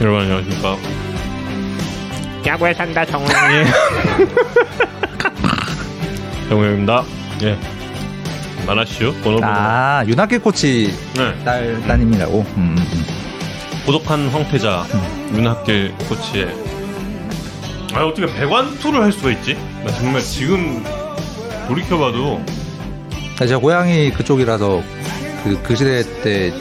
여러분 안녕하십니까 야구에 산다 정우영이 정우영입니다 예 만화쇼 번호 번호 아 윤학계 코치 네. 딸 따님이라고. 음, 음, 음. 고독한 황태자 윤학길 코치의 아 어떻게 배관투를 할 수가 있지? 나 정말 지금 돌이켜봐도 아, 제가 고향이 그쪽이라서 그, 그 시대 때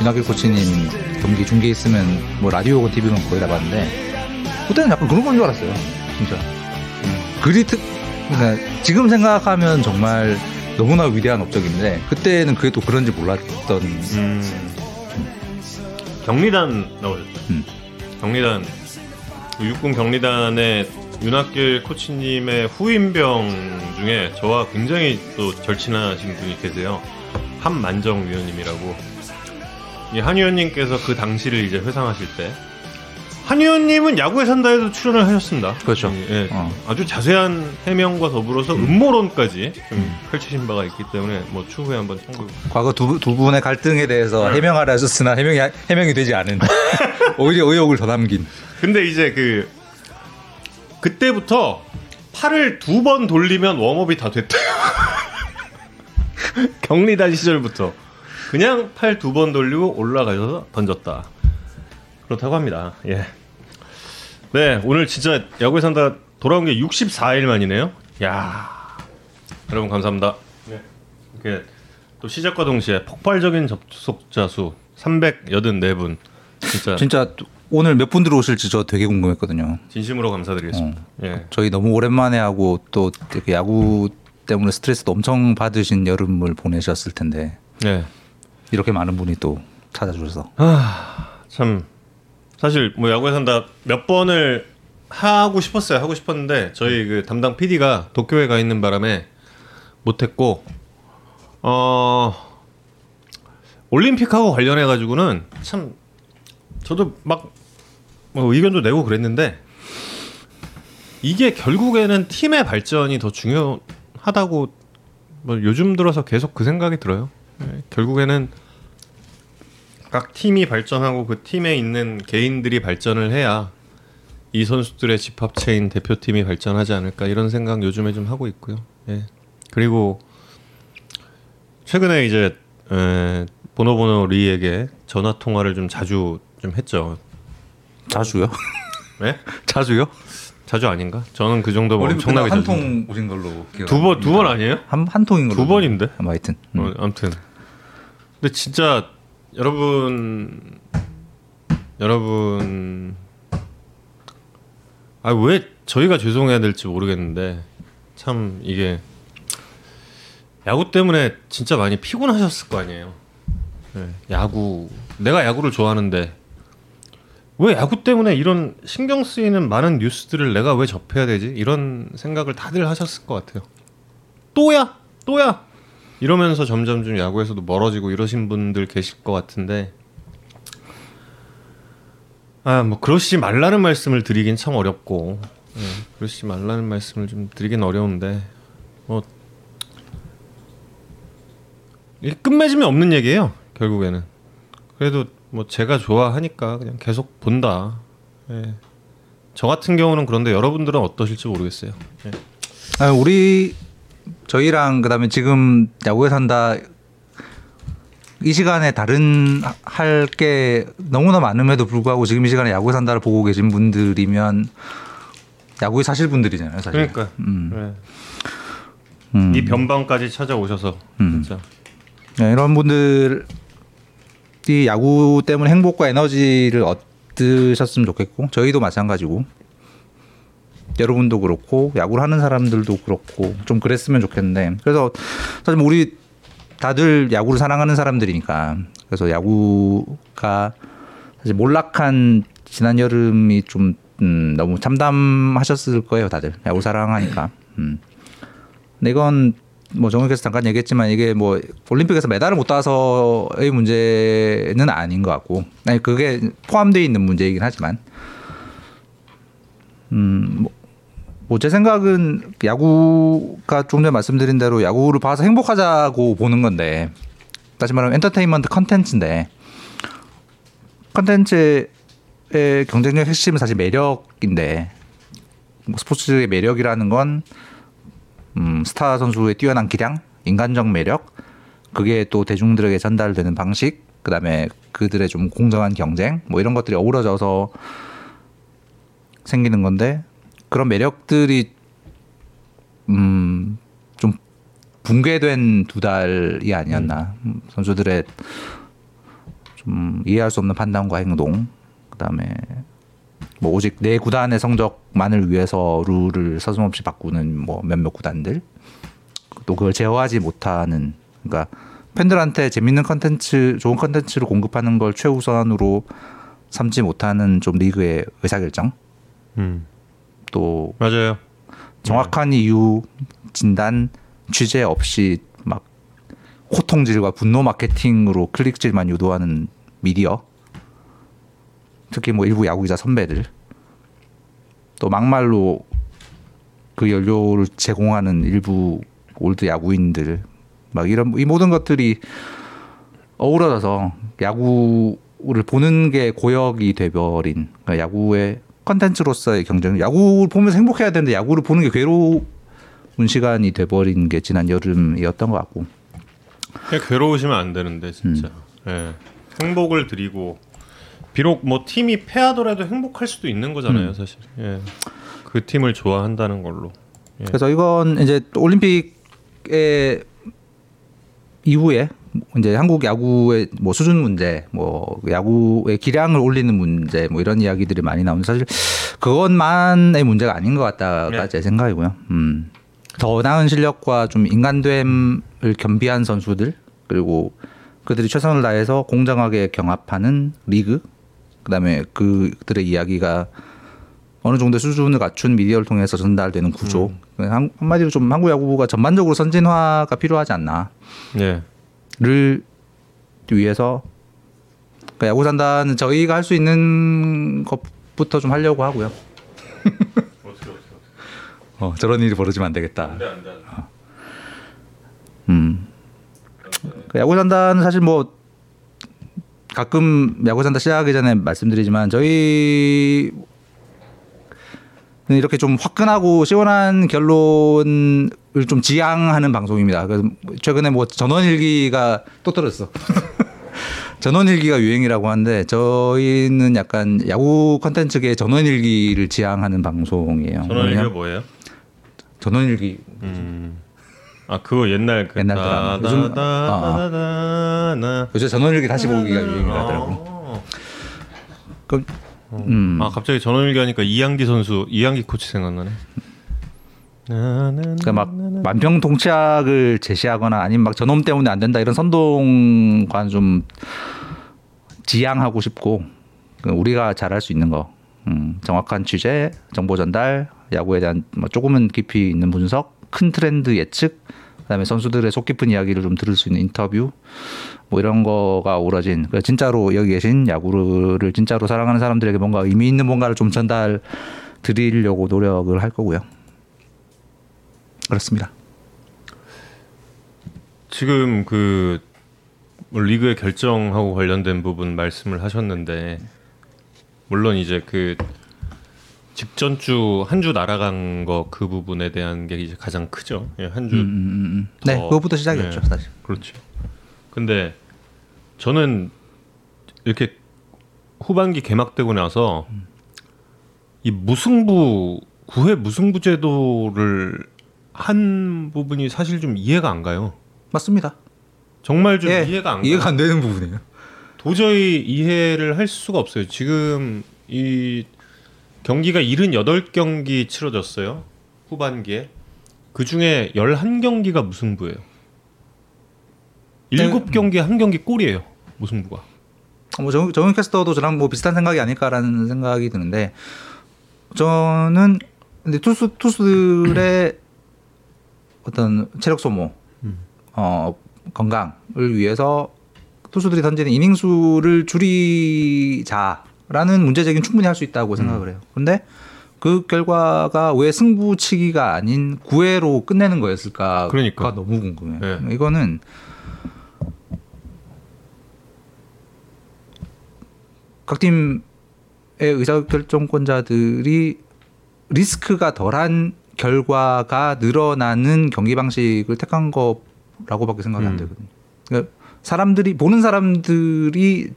윤학계 코치님 경기 중계 있으면 뭐 라디오건 TV건 거의 다 봤는데 그때는 약간 그런 건 줄 알았어요. 진짜. 그리 특 그러니까 지금 생각하면 정말 너무나 위대한 업적인데 그때는 그게 또 그런지 몰랐던 음, 경리단 나오셨죠 음. 경리단 그 육군 경리단의 윤학길 코치님의 후임병 중에 저와 굉장히 또 절친하신 분이 계세요 한만정 위원님이라고 이 한 위원님께서 그 당시를 이제 회상하실 때 한의원님은 야구에 산다에도 출연을 하셨습니다. 그렇죠. 예, 어. 아주 자세한 해명과 더불어서 음모론까지 좀 펼치신 바가 있기 때문에 뭐 추후에 한번 참고. 과거 두, 두 분의 갈등에 대해서 네. 해명하라 하셨으나 해명이 해명이 되지 않은 오히려 의혹을 더 남긴 근데 이제 그 그때부터 팔을 두 번 돌리면 웜업이 다 됐대요. 격리단 시절부터 그냥 팔 두 번 돌리고 올라가셔서 던졌다. 그렇다고 합니다. 예. 네, 오늘 진짜 야구에 산다 돌아온 게 64일 만이네요. 야. 여러분 감사합니다. 네. 이렇게 또 시작과 동시에 폭발적인 접속자 수 384분. 진짜 진짜 오늘 몇 분 들어오실지 저 되게 궁금했거든요. 진심으로 감사드리겠습니다. 예. 저희 너무 오랜만에 하고 또 야구 때문에 스트레스도 엄청 받으신 여름을 보내셨을 텐데 네. 이렇게 많은 분이 또 찾아주셔서 참 사실 뭐 야구에 산다 몇 번을 하고 싶었어요. 하고 싶었는데 저희 그 담당 PD가 도쿄에 가 있는 바람에 못했고 어 올림픽하고 관련해 가지고는 참 저도 막 뭐 의견도 내고 그랬는데 이게 결국에는 팀의 발전이 더 중요 하다고 뭐 요즘 들어서 계속 그 생각이 들어요. 예, 결국에는 각 팀이 발전하고 그 팀에 있는 개인들이 발전을 해야 이 선수들의 집합체인 대표팀이 발전하지 않을까 이런 생각 요즘에 좀 하고 있고요. 예. 그리고 최근에 이제 에, 보노보노 리에게 전화 통화를 좀 자주 좀 했죠. 자주요? 네? 자주요? 자주 아닌가? 저는 그 정도면 엄청나게 자주. 한통 오신 걸로 두번 두 번 아니에요? 한, 한 통인 걸로 두 번인데? 아, 하여튼 음. 어, 아무튼 근데 진짜 여러분 여러분 아 왜 저희가 죄송해야 될지 모르겠는데 참 이게 야구 때문에 진짜 많이 피곤하셨을 거 아니에요. 네, 야구 내가 야구를 좋아하는데 왜 야구 때문에 이런 신경 쓰이는 많은 뉴스들을 내가 왜 접해야 되지? 이런 생각을 다들 하셨을 것 같아요. 또야! 또야! 이러면서 점점 좀 야구에서도 멀어지고 이러신 분들 계실 것 같은데. 아 뭐 그러시지 말라는 말씀을 드리긴 참 어렵고. 예, 그러시지 말라는 말씀을 좀 드리긴 어려운데. 뭐 끝맺음이 없는 얘기예요 결국에는. 그래도 뭐 제가 좋아하니까 그냥 계속 본다 예. 저 같은 경우는 그런데 여러분들은 어떠실지 모르겠어요 예. 아, 우리 저희랑 그다음에 지금 야구에 산다 이 시간에 다른 할 게 너무나 많음에도 불구하고 지금 이 시간에 야구에 산다를 보고 계신 분들이면 야구에 사실 분들이잖아요, 사실. 그러니까 음. 예. 음. 이 변방까지 찾아오셔서 음. 진짜 네, 이런 분들 이 야구 때문에 행복과 에너지를 얻으셨으면 좋겠고 저희도 마찬가지고. 여러분도 그렇고 야구를 하는 사람들도 그렇고 좀 그랬으면 좋겠는데. 그래서 사실 뭐 우리 다들 야구를 사랑하는 사람들이니까. 그래서 야구가 사실 몰락한 지난 여름이 좀 음, 너무 참담하셨을 거예요 다들. 야구 사랑하니까. 음. 근데 이건 뭐 정욱께서 잠깐 얘기했지만 이게 뭐 올림픽에서 메달을 못 따서의 문제는 아닌 것 같고 아니 그게 포함되어 있는 문제이긴 하지만. 음, 뭐 제 생각은 야구가 좀 전에 말씀드린 대로 야구를 봐서 행복하자고 보는 건데 다시 말하면 엔터테인먼트 컨텐츠인데 컨텐츠에 스포츠의 경쟁력 핵심은 사실 매력인데 뭐 스포츠의 매력이라는 건 음, 스타 선수의 뛰어난 기량, 인간적 매력, 그게 또 대중들에게 전달되는 방식, 그다음에 그들의 좀 공정한 경쟁, 뭐 이런 것들이 어우러져서 생기는 건데 그런 매력들이 음, 좀 붕괴된 두 달이 아니었나. 음, 선수들의 좀 이해할 수 없는 판단과 행동, 그다음에 뭐 오직 내 구단의 성적만을 위해서 룰을 서슴없이 바꾸는 뭐 몇몇 구단들 또 그걸 제어하지 못하는 그러니까 팬들한테 재밌는 컨텐츠 좋은 컨텐츠를 공급하는 걸 최우선으로 삼지 못하는 좀 리그의 의사결정 음. 또 맞아요. 정확한 이유 진단 취재 없이 막 호통질과 분노 마케팅으로 클릭질만 유도하는 미디어 특히 뭐 일부 야구 기자 선배들 또 막말로 그 연료를 제공하는 일부 올드 야구인들 막 이런 이 모든 것들이 어우러져서 야구를 보는 게 고역이 돼버린 그러니까 야구의 컨텐츠로서의 경쟁 야구를 보면서 행복해야 되는데 야구를 보는 게 괴로운 시간이 돼버린 게 지난 여름이었던 것 같고 괴로우시면 안 되는데 진짜. 음. 예. 행복을 드리고 비록 뭐 팀이 패하더라도 행복할 수도 있는 거잖아요, 음. 사실. 예. 그 팀을 좋아한다는 걸로. 예. 그래서 이건 이제 또 올림픽의 이후에 이제 한국 야구의 뭐 수준 문제, 뭐 야구의 기량을 올리는 문제, 뭐 이런 이야기들이 많이 나오는데 사실 그것만의 문제가 아닌 것 같다가 네. 제 생각이고요. 음. 더 나은 실력과 좀 인간됨을 겸비한 선수들 그리고 그들이 최선을 다해서 공정하게 경합하는 리그, 그다음에 그들의 이야기가 어느 정도 수준을 갖춘 미디어를 통해서 전달되는 구조. 한, 한마디로 좀 한국 야구가 전반적으로 선진화가 필요하지 않나를 예. 위해서 그러니까 야구 산다는 저희가 할 수 있는 것부터 좀 하려고 하고요. 어, 저런 일이 벌어지면 안 되겠다. 음. 그 야구 산다는 사실 뭐 가끔 야구 산다 시작하기 전에 말씀드리지만 저희 이렇게 좀 화끈하고 시원한 결론을 좀 지향하는 방송입니다. 그래서 최근에 뭐 전원일기가 또 떨어졌어. 전원일기가 유행이라고 하는데 저희는 약간 야구 컨텐츠계 전원일기를 지향하는 방송이에요. 전원 이게 뭐냐면 뭐예요? 전원일기 음. 아 그거 옛날 그 옛날 드라마. 요즘- 다다다다다나. 요새 전원일기 다시 보기가 유행이라더라고. 어. 그럼 음. 아 갑자기 전원일기 하니까 이양기 선수 이양기 코치 생각나네. 그러니까 막 만병통치약을 제시하거나 아니면 막 저놈 때문에 안 된다 이런 선동과 좀 지향하고 싶고 그 우리가 잘할 수 있는 거 음, 정확한 취재, 정보 전달, 야구에 대한 뭐 조금은 깊이 있는 분석, 큰 트렌드 예측, 그다음에 선수들의 속 깊은 이야기를 좀 들을 수 있는 인터뷰 뭐 이런 거가 오러진 그 진짜로 여기 계신 야구를 진짜로 사랑하는 사람들에게 뭔가 의미 있는 뭔가를 좀 전달 드리려고 노력을 할 거고요. 그렇습니다. 지금 그뭐 리그의 결정하고 관련된 부분 말씀을 하셨는데 물론 이제 그 직전 주 한 주 날아간 거 그 부분에 대한 게 이제 가장 크죠. 예, 한 주. 음, 음, 음. 네, 더- 그거부터 시작이었죠, 네. 사실. 그렇죠. 근데 저는 이렇게 후반기 개막되고 나서 이 무승부 9회 무승부 제도를 한 부분이 사실 좀 이해가 안 가요. 맞습니다. 정말 좀 예, 이해가 안 가요. 이해가 안 되는 부분이에요. 도저히 이해를 할 수가 없어요. 지금 이 경기가 78경기 치러졌어요. 후반기에. 그 중에 11경기가 무승부예요. 네. 7경기에 한 경기 골이에요. 무승부가. 뭐 정, 정윤 캐스터도 저랑 뭐 비슷한 생각이 아닐까라는 생각이 드는데 저는 근데 투수 투수들의 어떤 체력 소모, 어 건강을 위해서 투수들이 던지는 이닝 수를 줄이자 라는 문제 제기는 충분히 할 수 있다고 생각을 해요. 근데 그 결과가 왜 승부치기가 아닌 9회로 끝내는 거였을까가 그러니까. 너무 궁금해요. 네. 이거는 각 팀의 의사결정권자들이 리스크가 덜한 결과가 늘어나는 경기 방식을 택한 거라고밖에 생각이 안 음. 되거든요. 그러니까 사람들이 보는 사람들이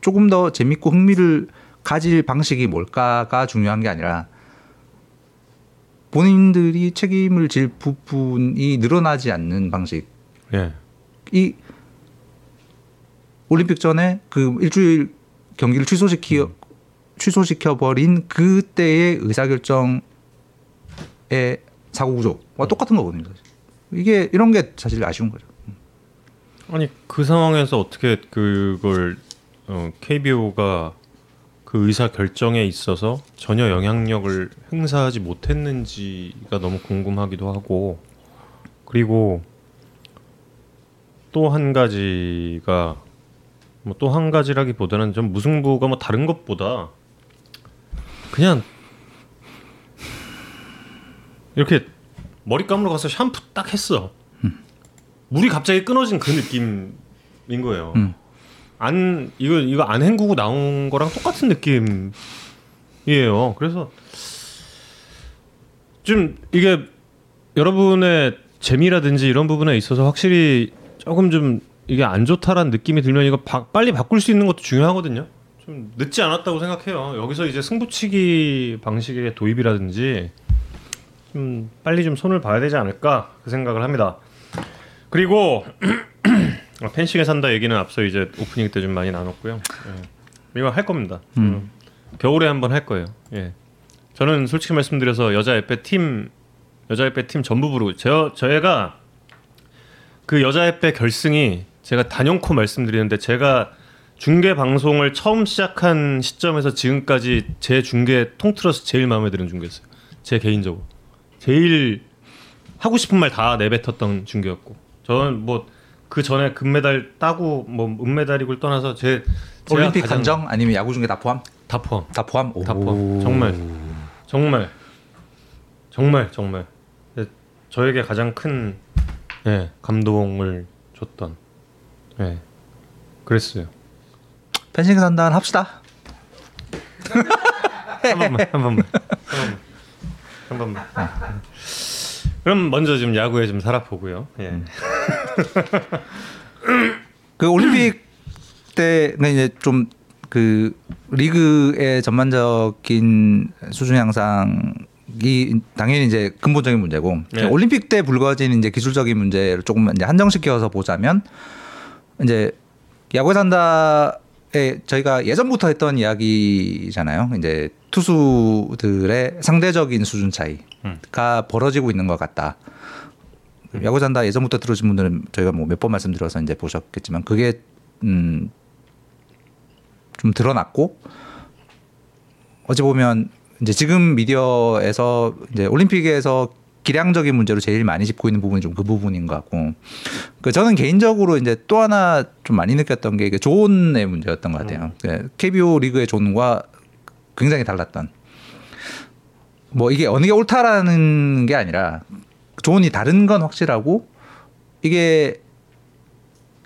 조금 더 재밌고 흥미를 가질 방식이 뭘까가 중요한 게 아니라 본인들이 책임을 질 부분이 늘어나지 않는 방식. 예. 이 올림픽 전에 그 일주일 경기를 취소시키 취소시켜 버린 그때의 의사결정의 사고 구조와 똑같은 거거든요. 이게 이런 게 사실 아쉬운 거죠. 아니 그 상황에서 어떻게 그걸 어, KBO가 그 의사 결정에 있어서 전혀 영향력을 행사하지 못했는지가 너무 궁금하기도 하고 그리고 또 한 가지가 뭐 또 한 가지라기보다는 좀 무승부가 뭐 다른 것보다 그냥 이렇게 머리 감으러 가서 샴푸 딱 했어. 물이 갑자기 끊어진 그 느낌인 거예요. 음. 안 이거 이거 안 헹구고 나온 거랑 똑같은 느낌이에요. 그래서 좀 이게 여러분의 재미라든지 이런 부분에 있어서 확실히 조금 좀 이게 안 좋다라는 느낌이 들면 이거 바- 빨리 바꿀 수 있는 것도 중요하거든요. 좀 늦지 않았다고 생각해요. 여기서 이제 승부치기 방식의 도입이라든지 좀 빨리 좀 손을 봐야 되지 않을까 그 생각을 합니다. 그리고 어, 펜싱에 산다 얘기는 앞서 이제 오프닝 때 좀 많이 나눴고요. 예. 이거 할 겁니다. 음. 겨울에 한번 할 거예요. 예. 저는 솔직히 말씀드려서 여자 에페 팀 여자 에페 팀 전부 부르고 저 저희가 그 여자 에페 결승이 제가 단연코 말씀드리는데 제가 중계 방송을 처음 시작한 시점에서 지금까지 제 중계 통틀어서 제일 마음에 드는 중계였어요. 제 개인적으로 제일 하고 싶은 말 다 내뱉었던 중계였고 저는 뭐 그 전에 금메달 따고 뭐 은메달이고를 떠나서 제 올림픽 감정 아니면 야구 중에 다 포함? 다 포함. 다 포함? 다 오. 포함. 정말. 정말. 정말 정말. 예, 저에게 가장 큰 예, 감동을 줬던 예, 그랬어요. 펜싱 산단 합시다. 한 번만 한 번만. 한 번만. 한 번만 그럼 먼저 좀 야구에 좀 살아보고요 예. 그 올림픽 때는 이제 좀 그 리그의 전반적인 수준 향상이 당연히 이제 근본적인 문제고 네. 올림픽 때 불거진 이제 기술적인 문제를 조금 이제 한정시켜서 보자면 이제 야구에 산다 에 저희가 예전부터 했던 이야기잖아요. 이제 투수들의 상대적인 수준 차이가 벌어지고 있는 것 같다. 야구 잔다 예전부터 들으신 분들은 저희가 뭐 몇 번 말씀드려서 이제 보셨겠지만 그게 음 좀 드러났고 어찌 보면 이제 지금 미디어에서 이제 올림픽에서 기량적인 문제로 제일 많이 짚고 있는 부분이 좀 그 부분인 것 같고 그 저는 개인적으로 이제 또 하나 좀 많이 느꼈던 게그 존의 문제였던 것 같아요. 그 KBO 리그의 존과 굉장히 달랐던 뭐 이게 어느 게 옳다라는 게 아니라 존이 다른 건 확실하고 이게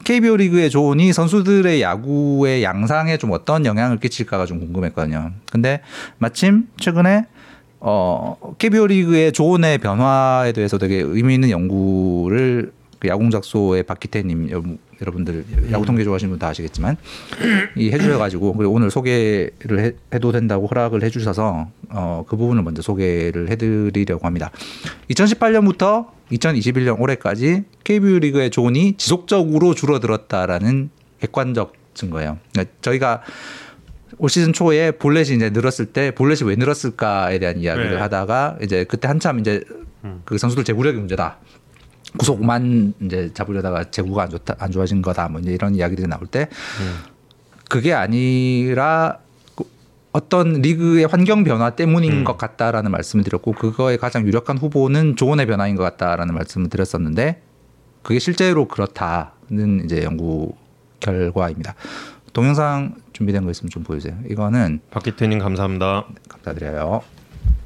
KBO 리그의 존이 선수들의 야구의 양상에 좀 어떤 영향을 끼칠까가 좀 궁금했거든요. 근데 마침 최근에 어 KBO 리그의 존의 변화에 대해서 되게 의미 있는 연구를 그 야구작소의 박기태님 여러분- 여러분들 야구 통계 좋아하시는 분 다 아시겠지만 이 해주셔가지고 그리고 오늘 소개를 해, 해도 된다고 허락을 해주셔서 어, 그 부분을 먼저 소개를 해드리려고 합니다. 2018년부터 2021년 올해까지 KBO 리그의 존이 지속적으로 줄어들었다라는 객관적 증거예요. 그러니까 저희가 올 시즌 초에 볼넷이 이제 늘었을 때 볼넷이 왜 늘었을까에 대한 이야기를 네. 하다가 이제 그때 한참 이제 그 선수들 제구력이 문제다. 구속만 이제 잡으려다가 제구가 안 좋다 안 좋아진 거다 뭐 이제 이런 이야기들이 나올 때 그게 아니라 그 어떤 리그의 환경 변화 때문인 음. 것 같다라는 말씀을 드렸고 그거의 가장 유력한 후보는 조언의 변화인 것 같다라는 말씀을 드렸었는데 그게 실제로 그렇다는 이제 연구 결과입니다. 동영상 준비된 거 있으면 좀 보여주세요. 이거는 박기태님 감사합니다 감사드려요.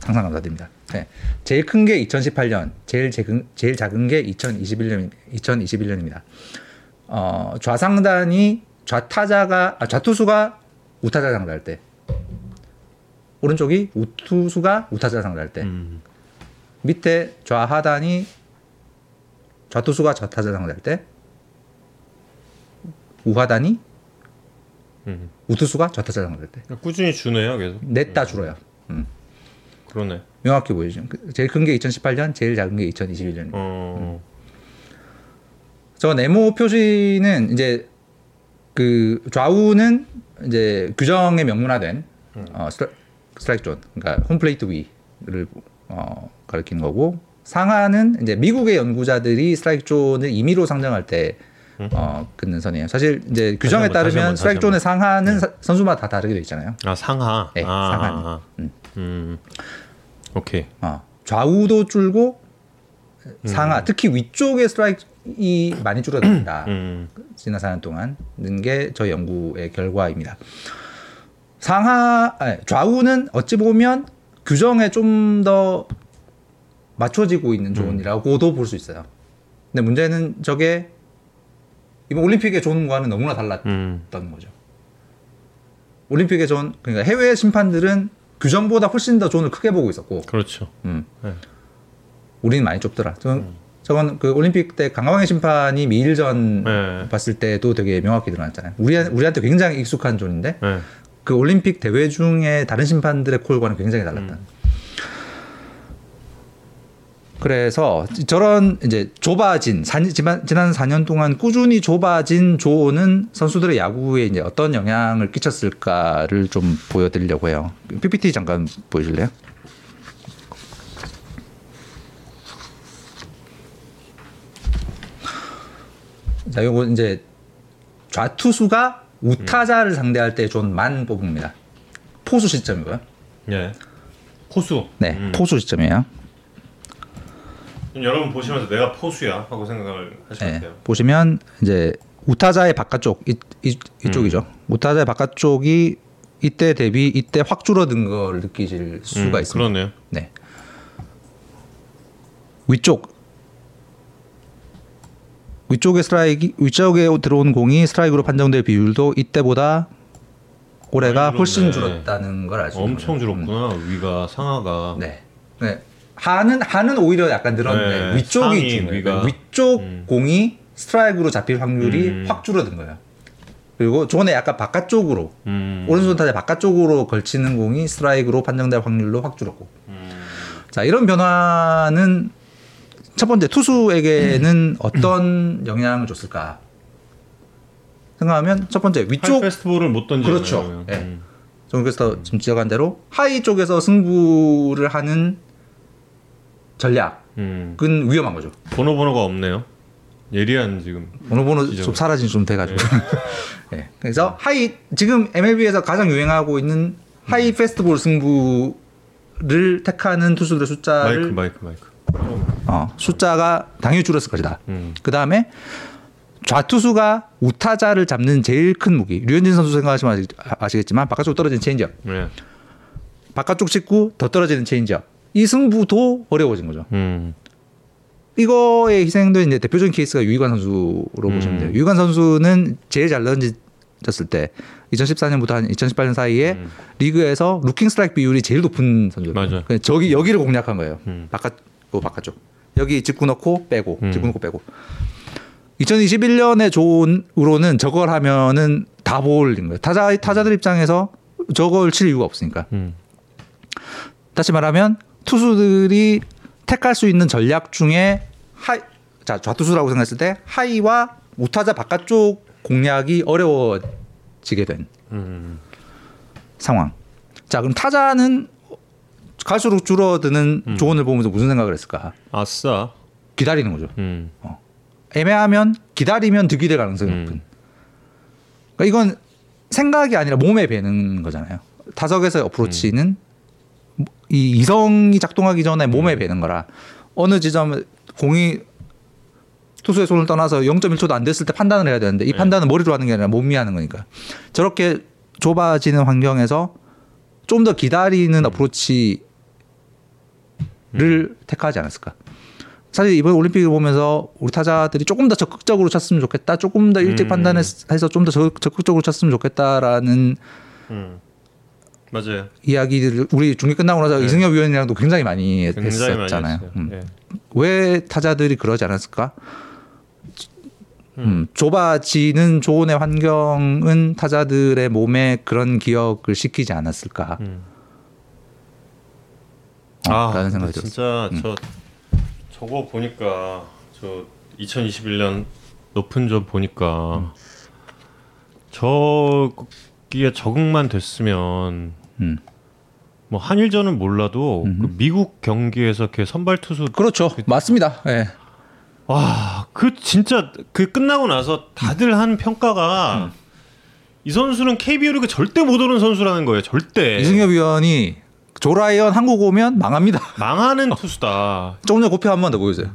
항상 감사드립니다. 네. 제일 큰 게 2018년, 제일 작은 제일 작은 게 2021년 2021년입니다. 어, 좌상단이 좌타자가 아, 좌투수가 우타자 상대할 때 오른쪽이 우투수가 우타자를 상대할 때 음. 밑에 좌하단이 좌투수가 좌타자를 상대할 때 우하단이 음. 우투수가 좌타자를 상대할 때 꾸준히 주네요, 계속. 냈다 줄어요. 음. 그러네. 명확히 보이죠. 그- 제일 큰 게 2018년, 제일 작은 게 2021년. 어. 저 네모 표시는 이제 그 좌우는 이제 규정에 명문화된 어, 스트라, 스트라이크 존, 그러니까 홈플레이트 위를 어, 가리키는 거고 상하는 이제 미국의 연구자들이 스트라이크 존을 임의로 상정할 때 어, 긋는 선이에요. 사실 이제 규정에 한번, 따르면 스트라이크 존의 상하는 사- 선수마다 다 다르게 돼 있잖아요. 아, 상하. 네, 아, 상하. 아, 아. 음. 음. 오케이. 어, 좌우도 줄고 상하, 특히 위쪽의 스트라이크이 많이 줄어듭니다. 음. 지난 4년 동안 는게 저희 연구의 결과입니다. 상하 아니, 좌우는 어찌 보면 규정에 좀 더 맞춰지고 있는 존이라고도 볼 수 있어요. 근데 문제는 저게 이번 올림픽의 존과는 너무나 달랐던 음. 거죠. 올림픽의 존 그러니까 해외 심판들은 규정보다 훨씬 더 존을 크게 보고 있었고 그렇죠. 음. 네. 우리는 많이 좁더라. 저건, 저건 그 올림픽 때 강광의 심판이 미일전 네. 봤을 때도 되게 명확히 드러났잖아요. 우리 우리한테 굉장히 익숙한 존인데 네. 그 올림픽 대회 중에 다른 심판들의 콜과는 굉장히 달랐다. 그래서 저런 이제 좁아진 사- 지난 지난 4년 동안 꾸준히 좁아진 조는 선수들의 야구에 이제 어떤 영향을 끼쳤을까를 좀 보여드리려고 해요. PPT 잠깐 보여줄래요? 자, 요거 이제 좌투수가 우타자를 상대할 때 존만 뽑습니다. 포수 시점이고요. 예. 포수. 네, 음. 포수 시점이에요. 여러분 보시면서 내가 포수야 하고 생각을 것 네, 같아요. 보시면 이제 우타자의 바깥쪽 이, 이, 이쪽이죠. 음. 우타자의 바깥쪽이 이때 대비 이때 확 줄어든 걸 느끼실 수가 음, 있습니다. 그러네요. 네. 위쪽 위쪽에 스트라이크 위쪽에 들어온 공이 스트라이크로 판정될 비율도 이때보다 올해가 훨씬. 줄었다는 걸 알 수 있는 엄청 거죠. 음. 줄었구나. 위가 상하가. 네. 네. 하는 하는 오히려 약간 늘었는데 네, 위쪽이 준 거예요. 위가. 위쪽 음. 공이 스트라이크로 잡힐 확률이 음. 확 줄어든 거예요. 그리고 존의 약간 바깥쪽으로 음. 오른손 타자 바깥쪽으로 걸치는 공이 스트라이크로 판정될 확률도 확 줄었고. 음. 자 이런 변화는 첫 번째 투수에게는 어떤 영향을 줬을까 생각하면 첫 번째 위쪽 패스트볼을 못 던지잖아요. 그렇죠. 예. 음. 저는 그래서 지금 지적한 대로 high 쪽에서 승부를 하는 전략은 음. 위험한 거죠. 번호 번호가 없네요. 예리한 지금. 번호 번호. 좀 사라진 좀 돼가지고. 예. 그래서 high 지금 MLB에서 가장 유행하고 있는 high 패스트볼 승부를 택하는 투수들의 마이크 숫자를 마이크 마이크. 어, 숫자가 당연히 줄었을 것이다. 음. 그 다음에 좌투수가 우타자를 잡는 제일 큰 무기. 류현진 선수 생각하시면 아시- 아시겠지만 바깥쪽 떨어지는 체인지업, 네. 바깥쪽 직구 더 떨어지는 체인지업. 이 승부도 어려워진 거죠. 음. 이거의 희생도 이제 대표적인 케이스가 유희관 선수로 음. 보시면 돼요. 유희관 선수는 제일 잘 던졌을 때 2014년부터 한 2018년 사이에 음. 리그에서 루킹 스트라이크 비율이 제일 높은. 맞아요. 그냥 저기 여기를 공략한 거예요. 음. 바깥 요 바깥쪽 여기 직구 넣고 빼고 음. 직구 넣고 빼고 2021년의 존으로는 저걸 하면은 다 볼인 거예요. 타자 타자들 입장에서 저걸 칠 이유가 없으니까. 음. 다시 말하면 투수들이 택할 수 있는 전략 중에 하이 자 좌투수라고 생각했을 때 하이와 우타자 바깥쪽 공략이 어려워지게 된 음. 상황. 자 그럼 타자는 갈수록 줄어드는 음. 조언을 보면서 무슨 생각을 했을까? 아싸. 기다리는 거죠. 음. 애매하면 기다리면 득이 될 가능성이 음. 높은. 그러니까 이건 생각이 아니라 몸에 배는 거잖아요. 타석에서의 어프로치는 이 이성이 작동하기 전에 몸에 배는 거라 어느 지점 공이 투수의 손을 떠나서 0.1초도 안 됐을 때 판단을 해야 되는데 이 네. 판단은 머리로 하는 게 아니라 몸이 하는 거니까 저렇게 좁아지는 환경에서 좀 더 기다리는 어프로치를 택하지 않았을까. 사실 이번 올림픽을 보면서 우리 타자들이 조금 더 적극적으로 쳤으면 좋겠다. 조금 더 일찍 음. 판단해서 좀 더 적극적으로 쳤으면 좋겠다라는 음. 맞아요. 이야기들을 우리 중계 끝나고 나서 네. 이승엽 위원이랑도 굉장히 많이 굉장히 많이 했었잖아요. 했어요. 음. 예. 왜 타자들이 그러지 않았을까? 음, 좁아지는 조언의 환경은 타자들의 몸에 그런 기억을 시키지 않았을까? 음. 어, 아, 라는 생각이 근데 들었어요. 음. 진짜 저 저거 보니까 저 2021년 높은 점 보니까 음. 저기에 적응만 됐으면 음. 뭐 한일전은 몰라도 음흠. 그 미국 경기에서 걔 선발 투수 그렇죠, 맞습니다. 예. 와, 그 진짜 그 끝나고 나서 다들 한 평가가 음. 이 선수는 KBO 리그 절대 못 오는 선수라는 거예요. 절대. 이승엽 위원이 조라이언 한국 오면 망합니다. 망하는 투수다. 조금 전에 고표 한 번 더 보여주세요.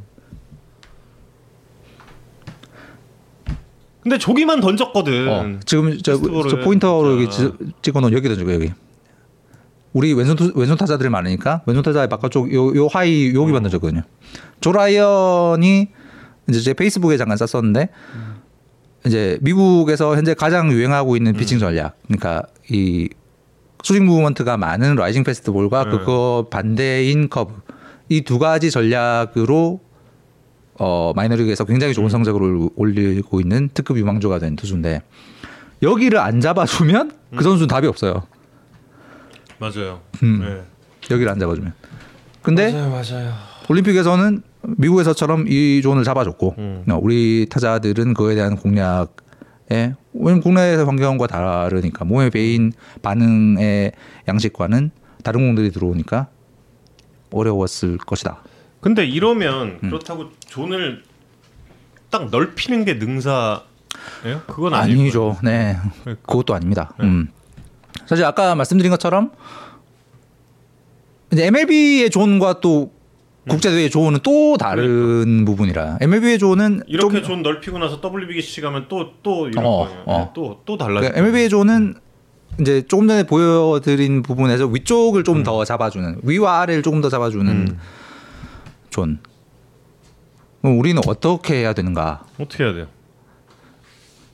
근데 저기만 던졌거든. 어, 지금 저, 저 포인터로 여기 찍어놓은 여기 던지고 여기. 우리 왼손 투, 왼손 타자들이 많으니까 왼손 타자의 바깥쪽 요, 요 high 여기만 던졌거든요. 조라이언이 이제 제 페이스북에 잠깐 썼었는데 이제 미국에서 현재 가장 유행하고 있는 피칭 전략. 그러니까 이 스윙 movement가 많은 rising fastball과 네. 그거 반대인 커브 이 두 가지 전략으로 어 마이너리그에서 굉장히 좋은 성적을 올리고 있는 특급 유망주가 된 투수인데 여기를 안 잡아주면 그 선수는 답이 없어요. 맞아요. 음. 네. 여기를 안 잡아주면. 근데 맞아요, 맞아요. 올림픽에서는 미국에서처럼 이 존을 잡아줬고 음. 어, 우리 타자들은 그에 대한 공략에 왜냐면 국내 환경과 다르니까 몸에 배인 반응의 양식과는 다른 공들이 들어오니까 어려웠을 것이다. 근데 이러면 음. 그렇다고 존을 딱 넓히는 게 능사예요? 그건 아니죠. 아니죠. 네. 그러니까. 그것도 아닙니다. 네. 음. 사실 아까 말씀드린 것처럼 이제 MLB의 존과 또 국제대회 존은 또 다른 부분이라 MLB의 존은 음. 이렇게 좀 존 넓히고 나서 WBC 가면 또 또 이런 어, 거예요. 어. 또또 달라져. 그러니까 MLB의 존은 이제 조금 전에 보여드린 부분에서 위쪽을 좀더 잡아주는 위와 아래를 조금 더 잡아주는 음. 존. 그럼 우리는 어떻게 해야 되는가? 어떻게 해야 돼요?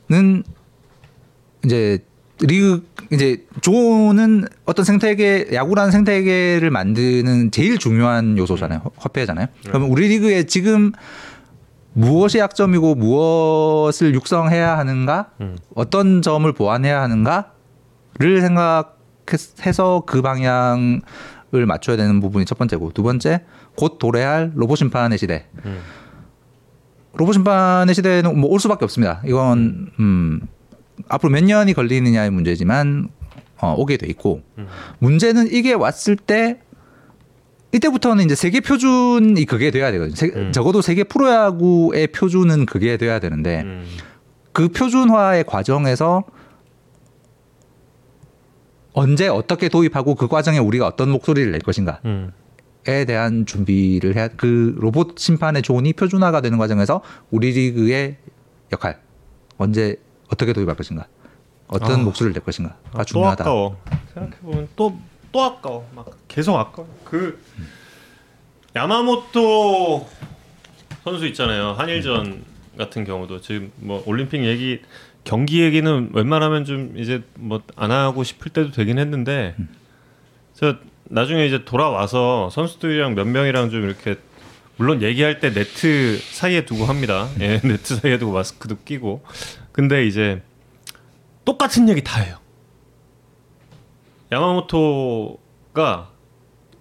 는 이제 리그 이제 존은 어떤 생태계 야구라는 생태계를 만드는 제일 중요한 요소잖아요 화폐잖아요 그러면 우리 리그에 지금 무엇이 약점이고 무엇을 육성해야 하는가 음. 어떤 점을 보완해야 하는가를 생각해서 그 방향을 맞춰야 되는 부분이 첫 번째고 두 번째 곧 도래할 로봇 심판의 시대 음. 로봇 심판의 시대는 뭐 올 수밖에 없습니다. 이건 음, 앞으로 몇 년이 걸리느냐의 문제지만 어, 오게 돼 있고 음. 문제는 이게 왔을 때 이때부터는 이제 세계 표준이 그게 돼야 되거든요. 세- 음. 적어도 세계 프로야구의 표준은 그게 돼야 되는데 음. 그 표준화의 과정에서 언제 어떻게 도입하고 그 과정에 우리가 어떤 목소리를 낼 것인가 음. 에 대한 준비를 해야 그 로봇 심판의 존이 표준화가 되는 과정에서 우리 리그의 역할 언제 어떻게 도입할 것인가 어떤 아. 목소리를 낼 것인가가 아, 또 중요하다. 아까워. 생각해 보면 또 또 아까워. 막 계속 아까워. 그 야마모토 선수 있잖아요. 한일전 같은 경우도 지금 뭐 올림픽 얘기 경기 얘기는 웬만하면 좀 이제 뭐 안 하고 싶을 때도 되긴 했는데 저 나중에 이제 돌아와서 선수들이랑 몇 명이랑 좀 이렇게 물론 얘기할 때 네트 사이에 두고 합니다. 예, 네트 사이에 두고 마스크도 끼고. 근데 이제 똑같은 얘기 다 해요. 야마모토가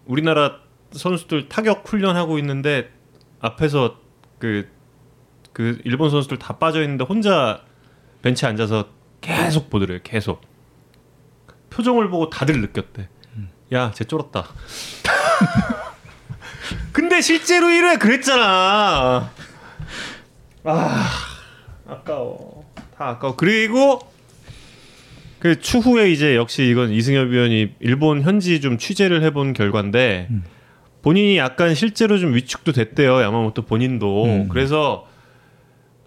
우리나라 선수들 타격 훈련하고 있는데 앞에서 그, 그 일본 선수들 다 빠져 있는데 혼자 벤치에 앉아서 계속 보더래요. 계속. 표정을 보고 다들 느꼈대. 야, 쟤 쫄았다. 근데 실제로 1회 그랬잖아. 아, 아까워. 다 아까워. 그리고 그 추후에 이제 역시 이건 이승엽 위원이 일본 현지 좀 취재를 해본 결과인데 본인이 약간 실제로 좀 위축도 됐대요 야마모토 본인도 음. 그래서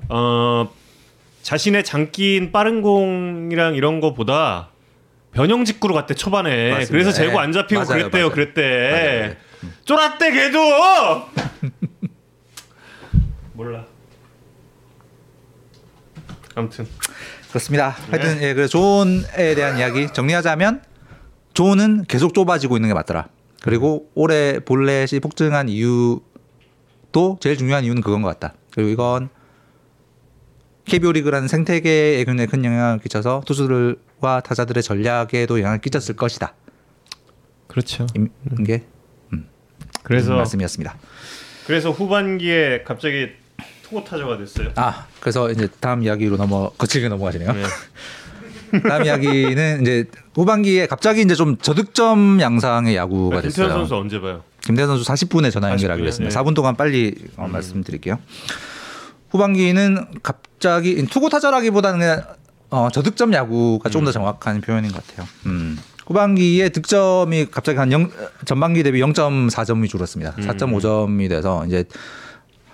어 자신의 장기인 빠른 공이랑 이런 거보다 변형 직구로 갔대 초반에 맞습니다. 그래서 재고 네. 안 잡히고 맞아요, 그랬대요 맞아요. 그랬대 맞아요. 쫄았대 걔도 몰라 아무튼 그렇습니다. 네. 하여튼 예, 그 존에 대한 이야기 정리하자면 존은 계속 좁아지고 있는 게 맞더라. 그리고 올해 볼넷이 폭증한 이유도 제일 중요한 이유는 그건 것 같다. 그리고 이건 KBO 리그라는 생태계에 굉장히 큰 영향을 끼쳐서 투수들과 타자들의 전략에도 영향을 끼쳤을 것이다. 그렇죠. 이게 그래서 말씀이었습니다. 그래서 후반기에 갑자기 투고 타자가 됐어요. 아 그래서 이제 다음 이야기로 넘어 거칠게 넘어가시네요. 네. 다음 이야기는 이제 후반기에 갑자기 이제 좀 저득점 양상의 야구가 김태현 됐어요. 선수 언제 봐요? 김대현 선수 40분에 전화 연결하기로 40분 에? 했습니다. 네. 4분 동안 빨리 어, 말씀드릴게요. 후반기는 갑자기 투고 타자라기보다는 그냥 어, 저득점 야구가 좀더 정확한 표현인 것 같아요. 음. 후반기에 득점이 갑자기 한 0, 전반기 대비 0.4점이 줄었습니다. 4.5점이 돼서 이제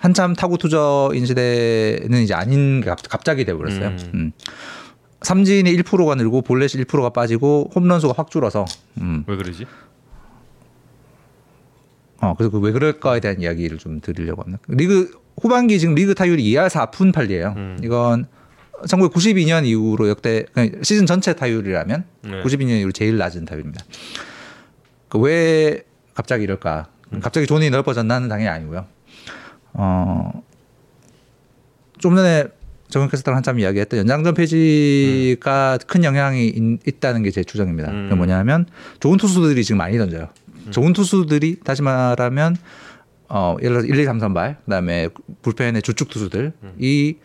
한참 타구 투저인 시대는 이제 아닌 게 갑- 갑자기 돼버렸어요. 음. 음. 삼진이 1%가 늘고 볼넷이 1%가 빠지고 홈런 수가 확 줄어서 음. 왜 그러지? 어, 그래서 그 왜 그럴까에 대한 이야기를 좀 드리려고 합니다. 리그 후반기 지금 리그 타율이 2할 4푼 8리예요. 음. 이건 1992년 이후로 역대 그냥 시즌 전체 타율이라면 네. 92년 이후로 제일 낮은 타율입니다. 그 왜 갑자기 이럴까? 갑자기 존이 넓어졌나는 당연히 아니고요. 어, 좀 전에 정현 캐스터랑 한참 이야기했던 연장전 폐지가 큰 영향이 있, 다는 게제 추정입니다. 음. 그게 뭐냐면 좋은 투수들이 지금 많이 던져요. 좋은 투수들이 다시 말하면 어, 예를 들어서 1, 2, 3, 3발 그다음에 불펜의 주축 투수들 이